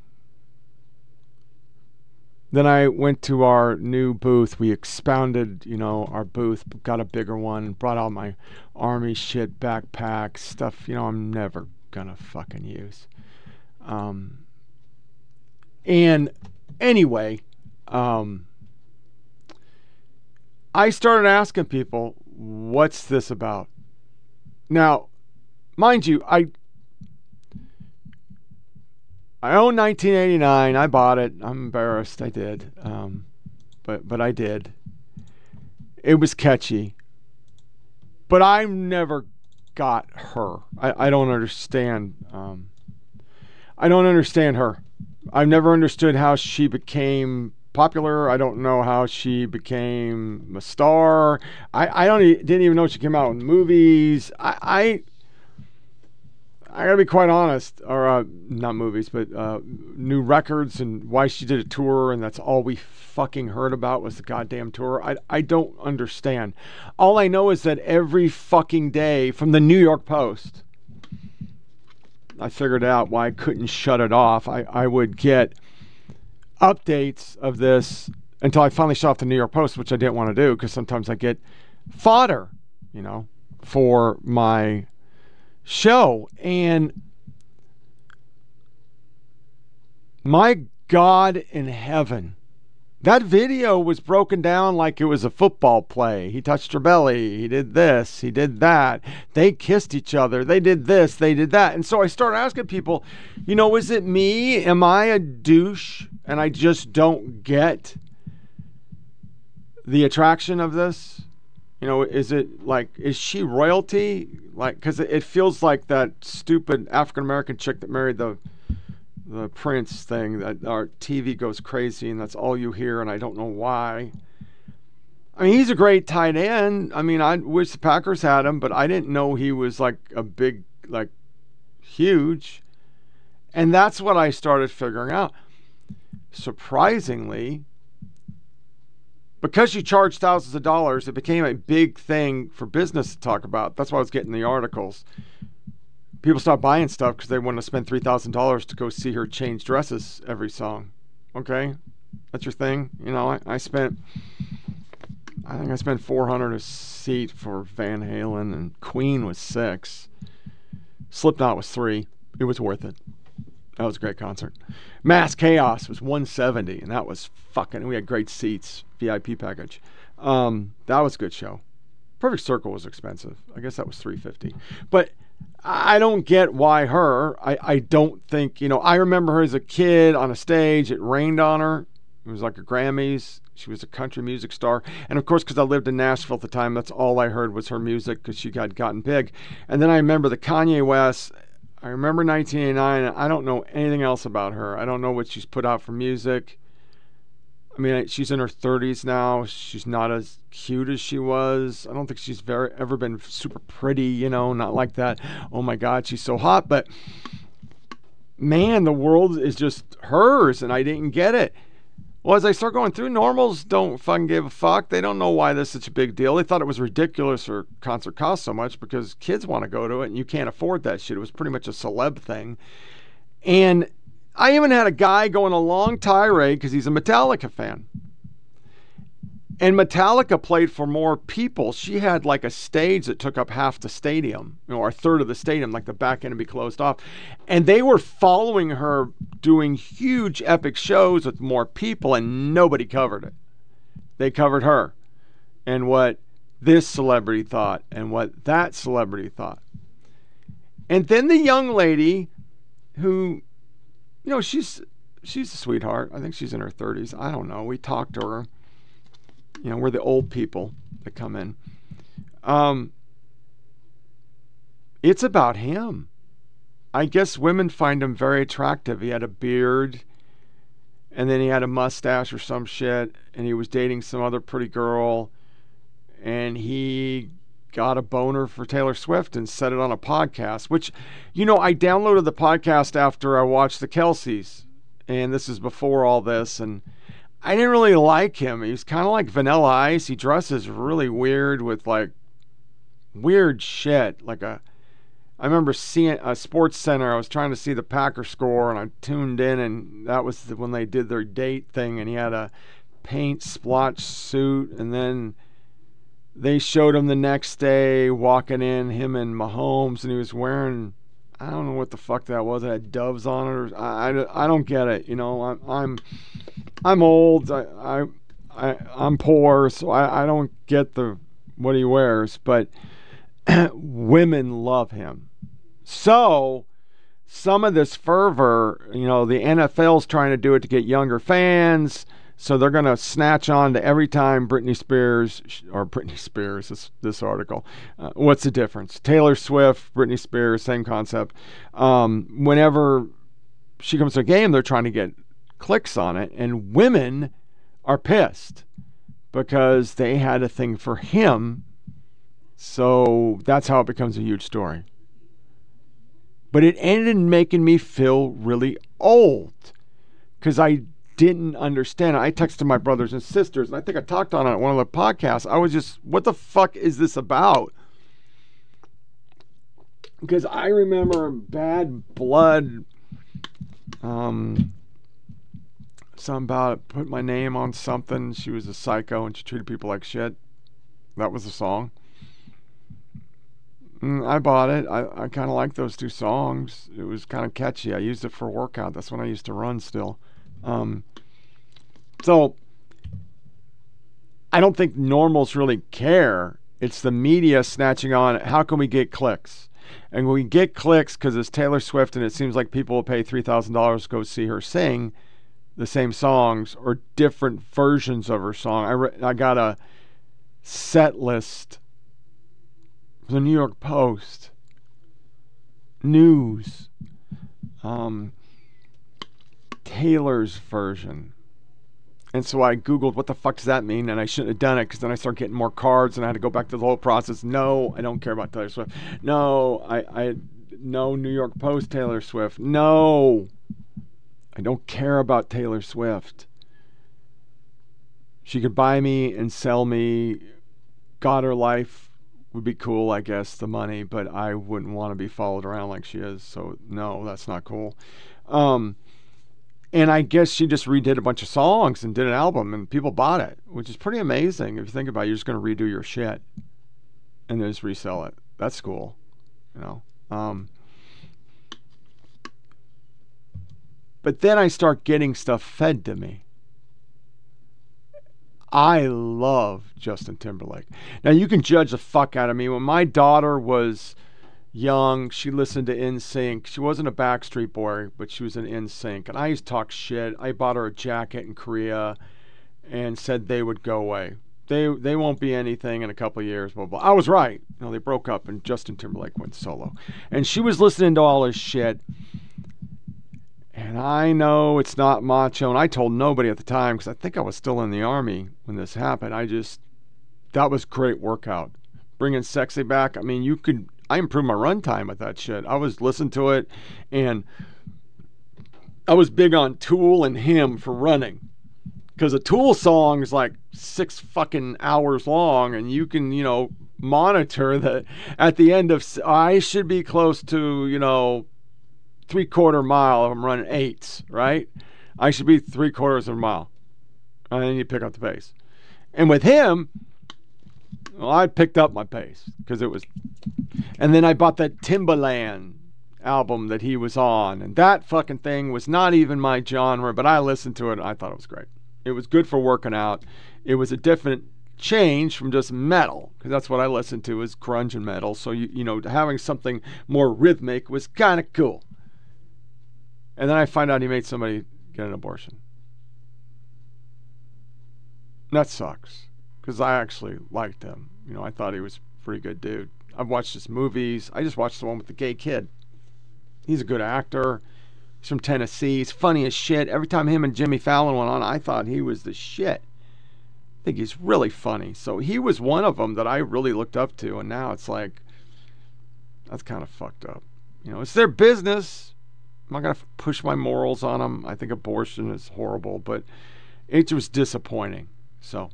Then I went to our new booth. We expounded, you know, our booth, got a bigger one, brought all my army shit, backpacks, stuff, you know, I'm never gonna fucking use. Um, and anyway, um, I started asking people, what's this about? Now, mind you, I I own 1989. I bought it. I'm embarrassed. I did, um, but but I did. It was catchy, but I never got her. I, I don't understand. Um, I don't understand her. I've never understood how she became popular. I don't know how she became a star. I, I don't didn't even know she came out in movies. I, I I gotta be quite honest, or uh, not movies, but uh, new records and why she did a tour, and that's all we fucking heard about was the goddamn tour. I I don't understand. All I know is that every fucking day from the New York Post, I figured out why I couldn't shut it off. I I would get updates of this until I finally shut off the New York Post, which I didn't want to do because sometimes I get fodder, you know, for my show. And my God in heaven, that video was broken down like it was a football play. He touched her belly. He did this. He did that. They kissed each other. They did this. They did that. And so I started asking people, you know, is it me? Am I a douche and I just don't get the attraction of this? You know, is it like, is she royalty? Like, because it feels like that stupid African American chick that married the the Prince thing that our TV goes crazy and that's all you hear, and I don't know why. I mean, he's a great tight end. I mean, I wish the Packers had him, but I didn't know he was like a big, like, huge. And that's what I started figuring out. Surprisingly, because you charge thousands of dollars, it became a big thing for business to talk about. That's why I was getting the articles. People stopped buying stuff because they want to spend three thousand dollars to go see her change dresses every song. Okay, that's your thing. You know, I, I spent, I think I spent four hundred a seat for Van Halen, and Queen was six. Slipknot was three. It was worth it. That was a great concert. Mass Chaos was 170, and that was fucking. We had great seats, VIP package. Um, that was a good show. Perfect Circle was expensive. I guess that was 350. But I don't get why her. I, I don't think, you know, I remember her as a kid on a stage. It rained on her. It was like a Grammys. She was a country music star. And of course, because I lived in Nashville at the time, that's all I heard was her music because she had gotten big. And then I remember the Kanye West I remember 1989. I don't know anything else about her. I don't know what she's put out for music. I mean, she's in her 30s now. She's not as cute as she was. I don't think she's very ever been super pretty, you know, not like that. Oh my God, she's so hot. But man, the world is just hers, and I didn't get it. Well, as I start going through, normals don't fucking give a fuck. They don't know why this is such a big deal. They thought it was ridiculous or concert cost so much because kids want to go to it and you can't afford that shit. It was pretty much a celeb thing. And I even had a guy going a long tirade because he's a Metallica fan and Metallica played for more people. She had like a stage that took up half the stadium, you know, or a third of the stadium, like the back end would be closed off. And they were following her doing huge epic shows with more people, and nobody covered it. They covered her and what this celebrity thought and what that celebrity thought. And then the young lady who, you know, she's she's a sweetheart. I think she's in her 30s. I don't know. We talked to her you know, we're the old people that come in. Um, it's about him. I guess women find him very attractive. He had a beard and then he had a mustache or some shit and he was dating some other pretty girl and he got a boner for Taylor Swift and said it on a podcast, which, you know, I downloaded the podcast after I watched the Kelces, and this is before all this, and I didn't really like him. He was kind of like Vanilla Ice. He dresses really weird with like weird shit, like a. I remember seeing a Sports Center. I was trying to see the Packer score, and I tuned in, and that was when they did their date thing, and he had a paint splotch suit, and then they showed him the next day walking in, him and Mahomes, and he was wearing, I don't know what the fuck that was. It had doves on it. Or, I, I, I don't get it. You know, I'm I'm, I'm old. I, I, I I'm poor, so I, I don't get the what he wears. But women love him. So some of this fervor, you know, the NFL's trying to do it to get younger fans so they're going to snatch on to every time Britney Spears or Britney Spears this this article. Uh, what's the difference? Taylor Swift, Britney Spears, same concept. Um, whenever she comes to a game, they're trying to get clicks on it, and women are pissed because they had a thing for him. So that's how it becomes a huge story. But it ended in making me feel really old because I didn't understand. I texted my brothers and sisters, and I think I talked on it at one of the podcasts. I was just, what the fuck is this about? Because I remember Bad Blood, um, something about put my name on something. She was a psycho and she treated people like shit. That was the song. Mm, I bought it. I, I kind of like those two songs. It was kind of catchy. I used it for workout. That's when I used to run still. Um, so I don't think normals really care. It's the media snatching on how can we get clicks? And we get clicks because it's Taylor Swift, and it seems like people will pay $3,000 to go see her sing the same songs or different versions of her song. I, re- I got a set list the New York Post, news, um, Taylor's version. And so I Googled what the fuck does that mean, and I shouldn't have done it because then I started getting more cards, and I had to go back to the whole process. No, I don't care about Taylor Swift. No, I, I no New York Post Taylor Swift. No, I don't care about Taylor Swift. She could buy me and sell me. God, her life would be cool, I guess, the money, but I wouldn't want to be followed around like she is. So no, that's not cool. Um, and I guess she just redid a bunch of songs and did an album, and people bought it, which is pretty amazing if you think about it. You're just going to redo your shit and then just resell it. That's cool, you know. Um, but then I start getting stuff fed to me. I love Justin Timberlake. Now you can judge the fuck out of me. When my daughter was young, she listened to NSYNC. She wasn't a Backstreet Boy, but she was an NSYNC. And I used to talk shit. I bought her a jacket in Korea and said they would go away. They they won't be anything in a couple years. Blah, blah. I was right. You know, they broke up and Justin Timberlake went solo. And she was listening to all this shit. And I know it's not macho. And I told nobody at the time because I think I was still in the army when this happened. I just, that was great workout. Bringing sexy back. I mean, you could I improved my run time with that shit. I was listening to it, and I was big on Tool and him for running, because a Tool song is like six fucking hours long, and you can you know monitor that at the end of I should be close to you know three quarter mile if I'm running eights, right? I should be three quarters of a mile, and then you pick up the pace. And with him, well, I picked up my pace because it was, and then I bought that Timbaland album that he was on, and that fucking thing was not even my genre, but I listened to it. and I thought it was great. It was good for working out. It was a different change from just metal because that's what I listened to is grunge and metal. So you you know having something more rhythmic was kind of cool. And then I find out he made somebody get an abortion. That sucks because I actually liked him. You know, I thought he was a pretty good dude. I've watched his movies. I just watched the one with the gay kid. He's a good actor. He's from Tennessee. He's funny as shit. Every time him and Jimmy Fallon went on, I thought he was the shit. I think he's really funny. So he was one of them that I really looked up to, and now it's like that's kind of fucked up. You know, it's their business. I'm not gonna push my morals on them. I think abortion is horrible, but it was disappointing. So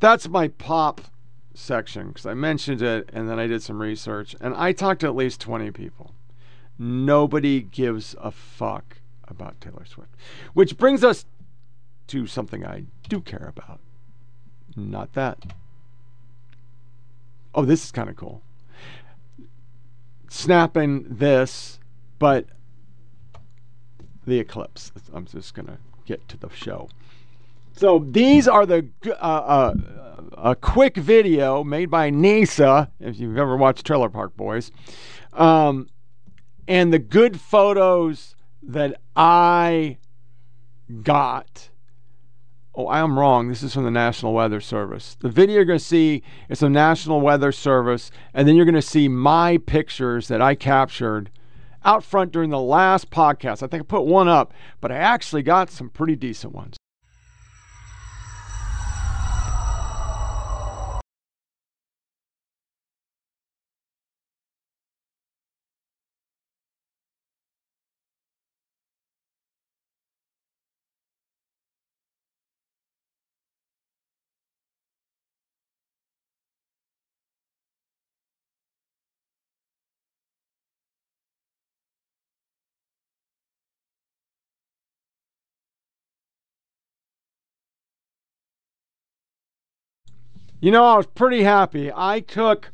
that's my pop section because I mentioned it and then I did some research and I talked to at least 20 people. Nobody gives a fuck about Taylor Swift. Which brings us to something I do care about. Not that. Oh, this is kind of cool. Snapping this, but the eclipse. I'm just going to get to the show. So these are the uh, uh, a quick video made by NASA. If you've ever watched Trailer Park Boys, um, and the good photos that I got. Oh, I am wrong. This is from the National Weather Service. The video you're going to see is from National Weather Service, and then you're going to see my pictures that I captured out front during the last podcast. I think I put one up, but I actually got some pretty decent ones. You know, I was pretty happy. I took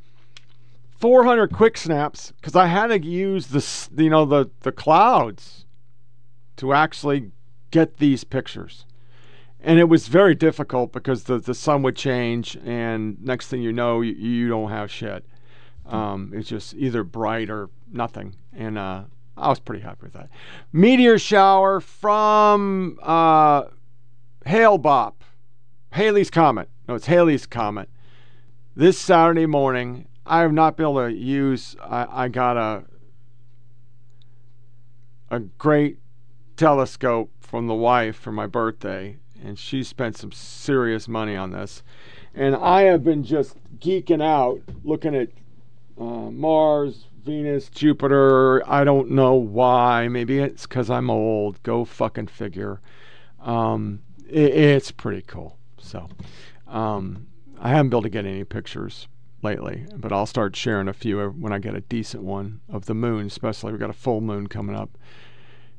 400 quick snaps because I had to use the you know the the clouds to actually get these pictures. And it was very difficult because the, the sun would change, and next thing you know, you, you don't have shit. Um, it's just either bright or nothing. And uh, I was pretty happy with that. Meteor shower from uh, Hale Bop, Halley's Comet. No, it's Halley's Comet. This Saturday morning, I have not been able to use. I, I got a a great telescope from the wife for my birthday, and she spent some serious money on this. And I have been just geeking out looking at uh, Mars, Venus, Jupiter. I don't know why. Maybe it's because I'm old. Go fucking figure. Um, it, it's pretty cool. So, um, I haven't been able to get any pictures lately, but I'll start sharing a few when I get a decent one of the moon, especially. We've got a full moon coming up.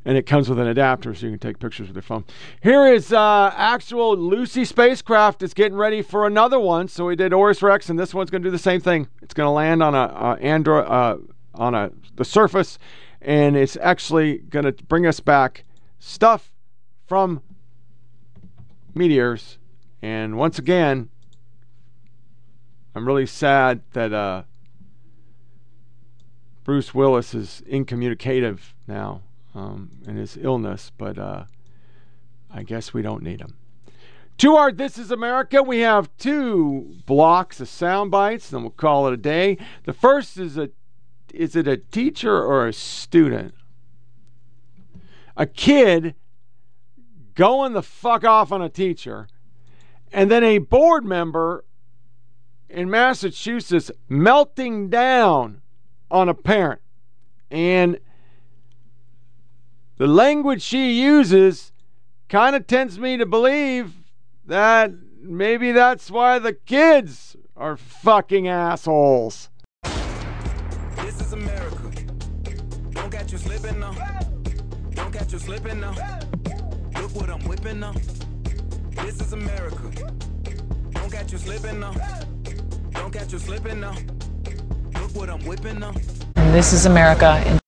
And it comes with an adapter so you can take pictures with your phone. Here is uh, actual Lucy spacecraft is getting ready for another one. So we did OSIRIS-REx, and this one's going to do the same thing. It's going to land on a, a Android uh, on a the surface, and it's actually going to bring us back stuff from meteors and once again, I'm really sad that uh, Bruce Willis is incommunicative now um, in his illness, but uh, I guess we don't need him. To our This is America, we have two blocks of sound bites, then we'll call it a day. The first is a is it a teacher or a student? A kid going the fuck off on a teacher and then a board member in Massachusetts melting down on a parent. And the language she uses kind of tends me to believe that maybe that's why the kids are fucking assholes. This is America. Don't catch you slipping now. Don't catch you slipping now. Look what I'm whipping. This is America. Don't catch you slipping now. Don't catch you slipping now. Look what I'm whipping now. And this is America.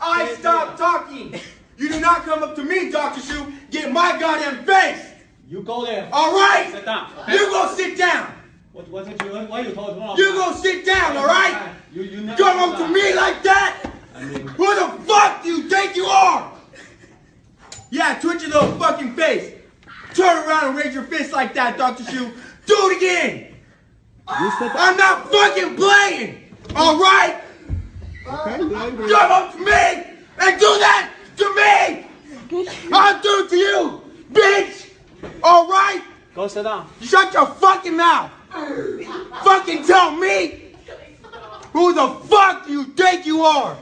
I stop talking. You do not come up to me, Dr. Shu. Get my goddamn face. You go there. All right. Sit down. Okay? You go sit down. What, what did you, why you told me? You go sit down, all right? You, you never come up to me like that? I mean, Who the fuck do you think you are? Yeah, twitch your little fucking face. Turn around and raise your fist like that, Dr. Shu. Do it again. I'm not fucking playing. All right? Okay, Come up to me and do that to me, I'll do it to you, bitch. All right? Go sit down. Shut your fucking mouth. fucking tell me who the fuck you think you are.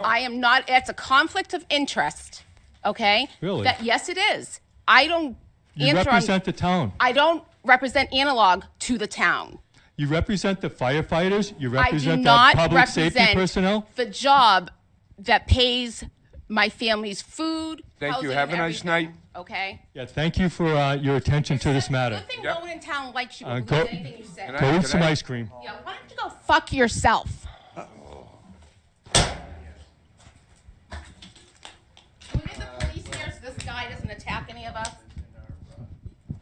I am not, it's a conflict of interest, okay? Really? That, yes, it is. I don't You answer on- represent the town. I don't represent analog to the town. You represent the firefighters. You I do represent the not public safety personnel. the job that pays my family's food. Thank you. Have and a nice night. Okay? Yeah, thank you for uh, your attention to this matter. I think no one in town likes you. Uh, go, anything you say. go eat some ice cream. Yeah, why don't you go fuck yourself? Can we get the police here so this guy doesn't attack any of us?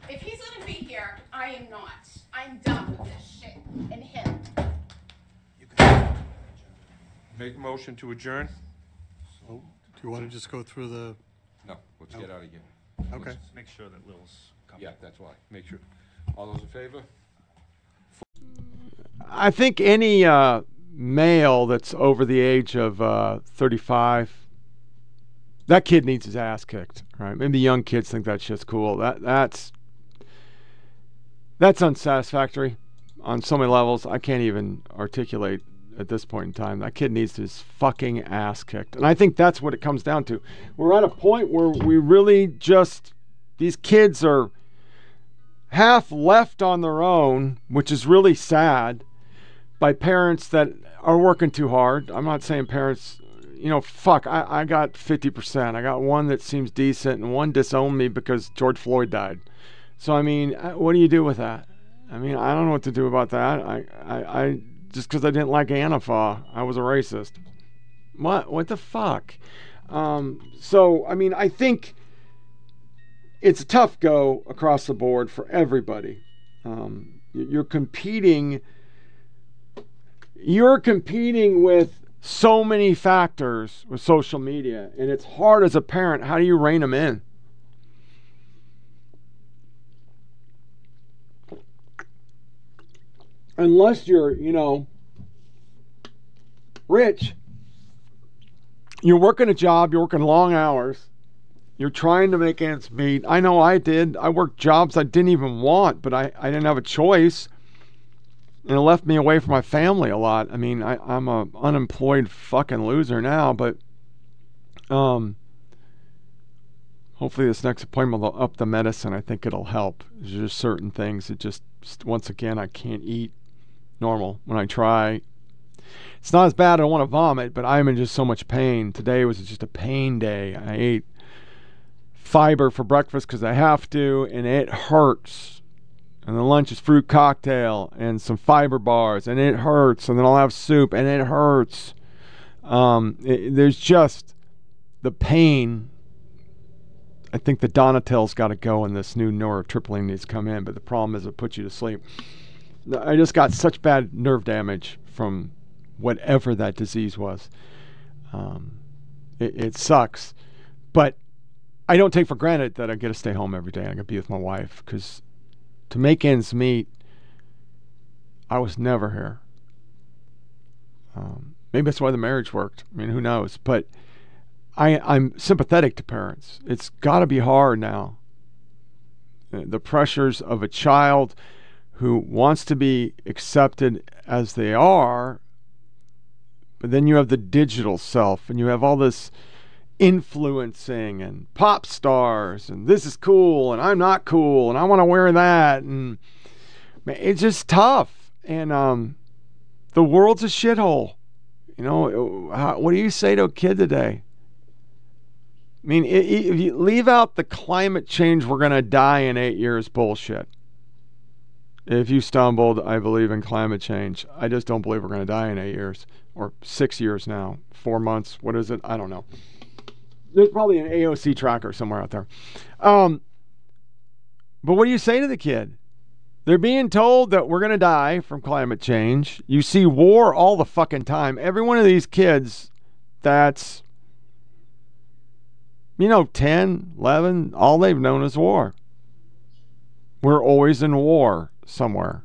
If he's gonna be here, I am not. I'm done with this shit and him. Make motion to adjourn? Do you want to just go through the? No, let's get out of here. Okay. Let's Make sure that Lil's. Yeah, that's why. Make sure. All those in favor? I think any uh, male that's over the age of uh, 35, that kid needs his ass kicked, right? Maybe young kids think that shit's cool. That that's that's unsatisfactory on so many levels. I can't even articulate at this point in time. That kid needs his fucking ass kicked, and I think that's what it comes down to. We're at a point where we really just these kids are half left on their own, which is really sad, by parents that are working too hard. I'm not saying parents, you know, fuck, I, I got 50%. I got one that seems decent and one disowned me because George Floyd died. So, I mean, uh, what do you do with that? I mean, I don't know what to do about that. I, I, I just because I didn't like Antifa, I was a racist. What? What the fuck? Um, so, I mean, I think it's a tough go across the board for everybody. Um, you're competing. You're competing with so many factors with social media, and it's hard as a parent. How do you rein them in? Unless you're, you know, rich, you're working a job, you're working long hours, you're trying to make ends meet. I know I did. I worked jobs I didn't even want, but I, I didn't have a choice. And it left me away from my family a lot. I mean, I, I'm a unemployed fucking loser now, but um hopefully this next appointment will up the medicine. I think it'll help. There's just certain things that just once again I can't eat normal when I try. It's not as bad I don't want to vomit, but I'm in just so much pain. Today was just a pain day. I ate fiber for breakfast because I have to, and it hurts. And then lunch is fruit cocktail and some fiber bars, and it hurts. And then I'll have soup, and it hurts. Um, it- there's just the pain. I think the Donnatal's got to go, and this new nortriptyline needs to come in. But the problem is, it puts you to sleep. I just got such bad nerve damage from whatever that disease was. Um, it, it sucks, but I don't take for granted that I get to stay home every day and I get to be with my wife because to make ends meet, I was never here. Um, maybe that's why the marriage worked. I mean, who knows? But I, I'm sympathetic to parents. It's got to be hard now. Uh, The pressures of a child who wants to be accepted as they are, but then you have the digital self and you have all this influencing and pop stars and this is cool and I'm not cool and I want to wear that and man, it's just tough. And um the world's a shithole. You know how, what do you say to a kid today? I mean if you leave out the climate change we're going to die in 8 years bullshit if you stumbled I believe in climate change I just don't believe we're going to die in 8 years or 6 years now 4 months what is it I don't know there's probably an AOC tracker somewhere out there. Um, but what do you say to the kid? They're being told that we're going to die from climate change. You see war all the fucking time. Every one of these kids that's, you know, 10, 11, all they've known is war. We're always in war somewhere.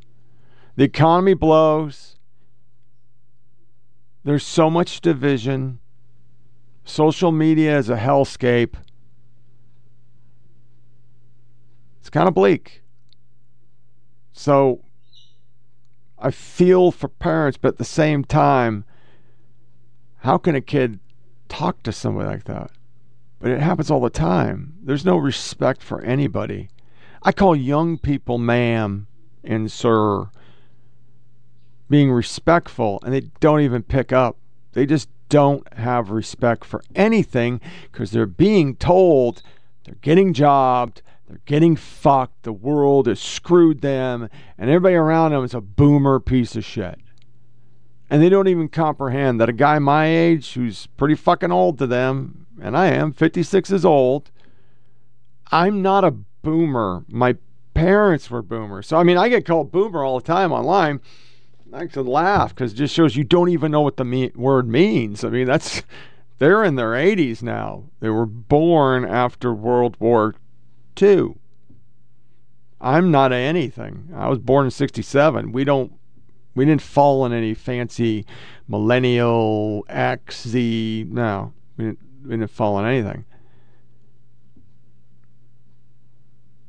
The economy blows. There's so much division. Social media is a hellscape. It's kind of bleak. So I feel for parents, but at the same time, how can a kid talk to somebody like that? But it happens all the time. There's no respect for anybody. I call young people ma'am and sir being respectful, and they don't even pick up. They just don't have respect for anything because they're being told they're getting jobbed, they're getting fucked, the world has screwed them, and everybody around them is a boomer piece of shit. And they don't even comprehend that a guy my age, who's pretty fucking old to them, and I am, 56 is old, I'm not a boomer. My parents were boomers. So, I mean, I get called boomer all the time online. I actually laugh because it just shows you don't even know what the me- word means. I mean, that's they're in their 80s now. They were born after World War II. I'm not anything. I was born in 67. We don't we didn't fall in any fancy millennial X Z. No, we didn't, we didn't fall in anything.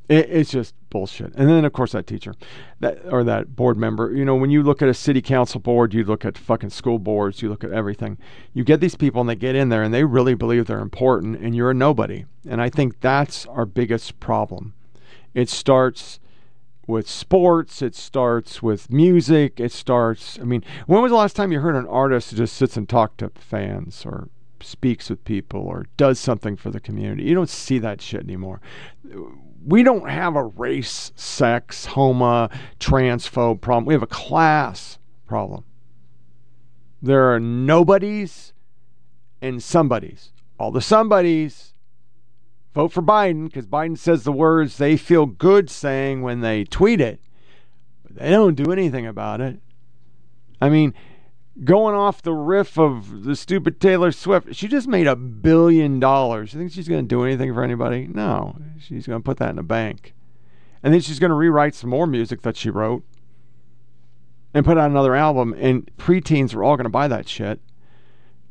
It, it's just bullshit. And then of course that teacher, that or that board member. You know, when you look at a city council board, you look at fucking school boards, you look at everything. You get these people and they get in there and they really believe they're important, and you're a nobody. And I think that's our biggest problem. It starts with sports, it starts with music, it starts. I mean, when was the last time you heard an artist who just sits and talks to fans or speaks with people or does something for the community? You don't see that shit anymore we don't have a race, sex, homo, transphobe problem. We have a class problem. There are nobodies and somebodies. All the somebodies vote for Biden because Biden says the words they feel good saying when they tweet it, but they don't do anything about it. I mean, going off the riff of the stupid Taylor Swift. She just made a billion dollars. You think she's going to do anything for anybody? No. She's going to put that in a bank. And then she's going to rewrite some more music that she wrote and put out another album. And preteens are all going to buy that shit.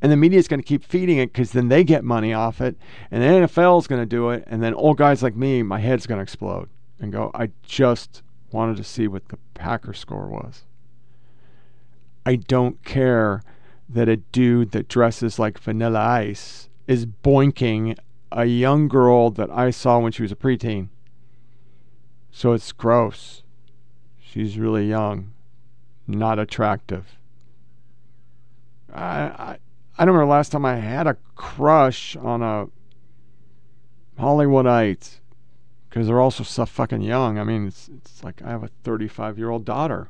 And the media is going to keep feeding it because then they get money off it. And the NFL is going to do it. And then old guys like me, my head's going to explode and go, I just wanted to see what the Packer score was. I don't care that a dude that dresses like vanilla ice is boinking a young girl that I saw when she was a preteen. So it's gross. She's really young, not attractive. I, I, I don't remember last time I had a crush on a Hollywoodite because they're also so fucking young. I mean, it's, it's like I have a 35 year old daughter.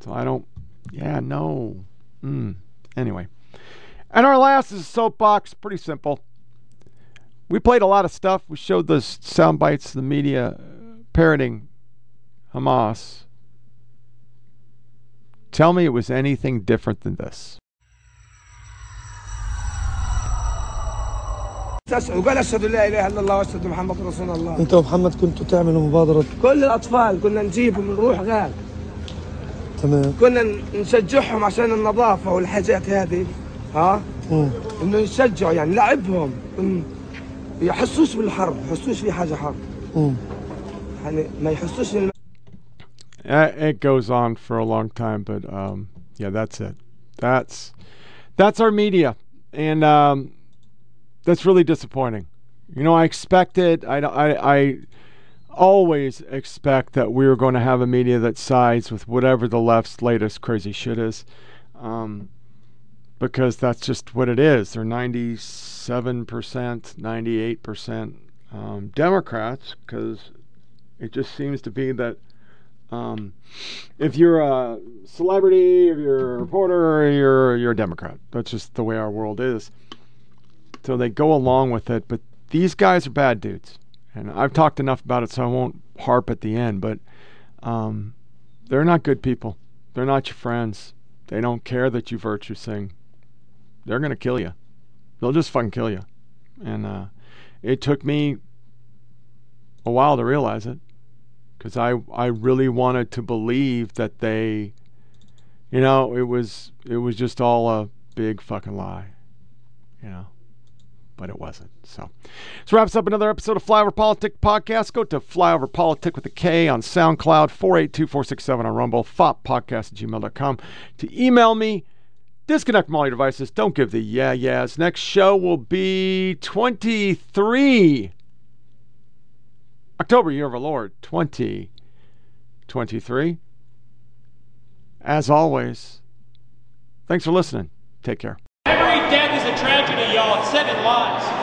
So I don't yeah, no. Mm. Anyway. And our last is soapbox. Pretty simple. We played a lot of stuff. We showed the sound bites, the media parroting Hamas. Tell me it was anything different than this. وقال اشهد لا اله الا الله واشهد محمد رسول الله انت ومحمد كنتوا تعملوا مبادره كل الاطفال كنا نجيبهم نروح غال تمام كنا نشجعهم عشان النظافه والحاجات هذه ها مم. انه يشجعوا يعني لعبهم إن يحسوش بالحرب يحسوش في حاجه حرب مم. يعني ما يحسوش إن Uh, it goes on for a long time, but um, yeah, that's it. That's that's our media, and um, that's really disappointing. You know, I expected. I, I, I always expect that we're going to have a media that sides with whatever the left's latest crazy shit is, um, because that's just what it is. They're ninety-seven percent, ninety-eight percent um, Democrats, because it just seems to be that um, if you're a celebrity, if you're a reporter, you're you're a Democrat. That's just the way our world is. So they go along with it, but these guys are bad dudes, and I've talked enough about it, so I won't harp at the end. But um, they're not good people. They're not your friends. They don't care that you virtue sing. They're gonna kill you. They'll just fucking kill you. And uh, it took me a while to realize it because I I really wanted to believe that they, you know, it was it was just all a big fucking lie, you know. But it wasn't. So this wraps up another episode of Flyover PolitiK Podcast. Go to Flyover PolitiK with a K on SoundCloud, 482-467 on Rumble, foppodcast at gmail.com to email me. Disconnect from all your devices. Don't give the yeah yeahs. Next show will be 23 October, year of our Lord, 2023. As always, thanks for listening. Take care. Tragedy, y'all. It's seven lives.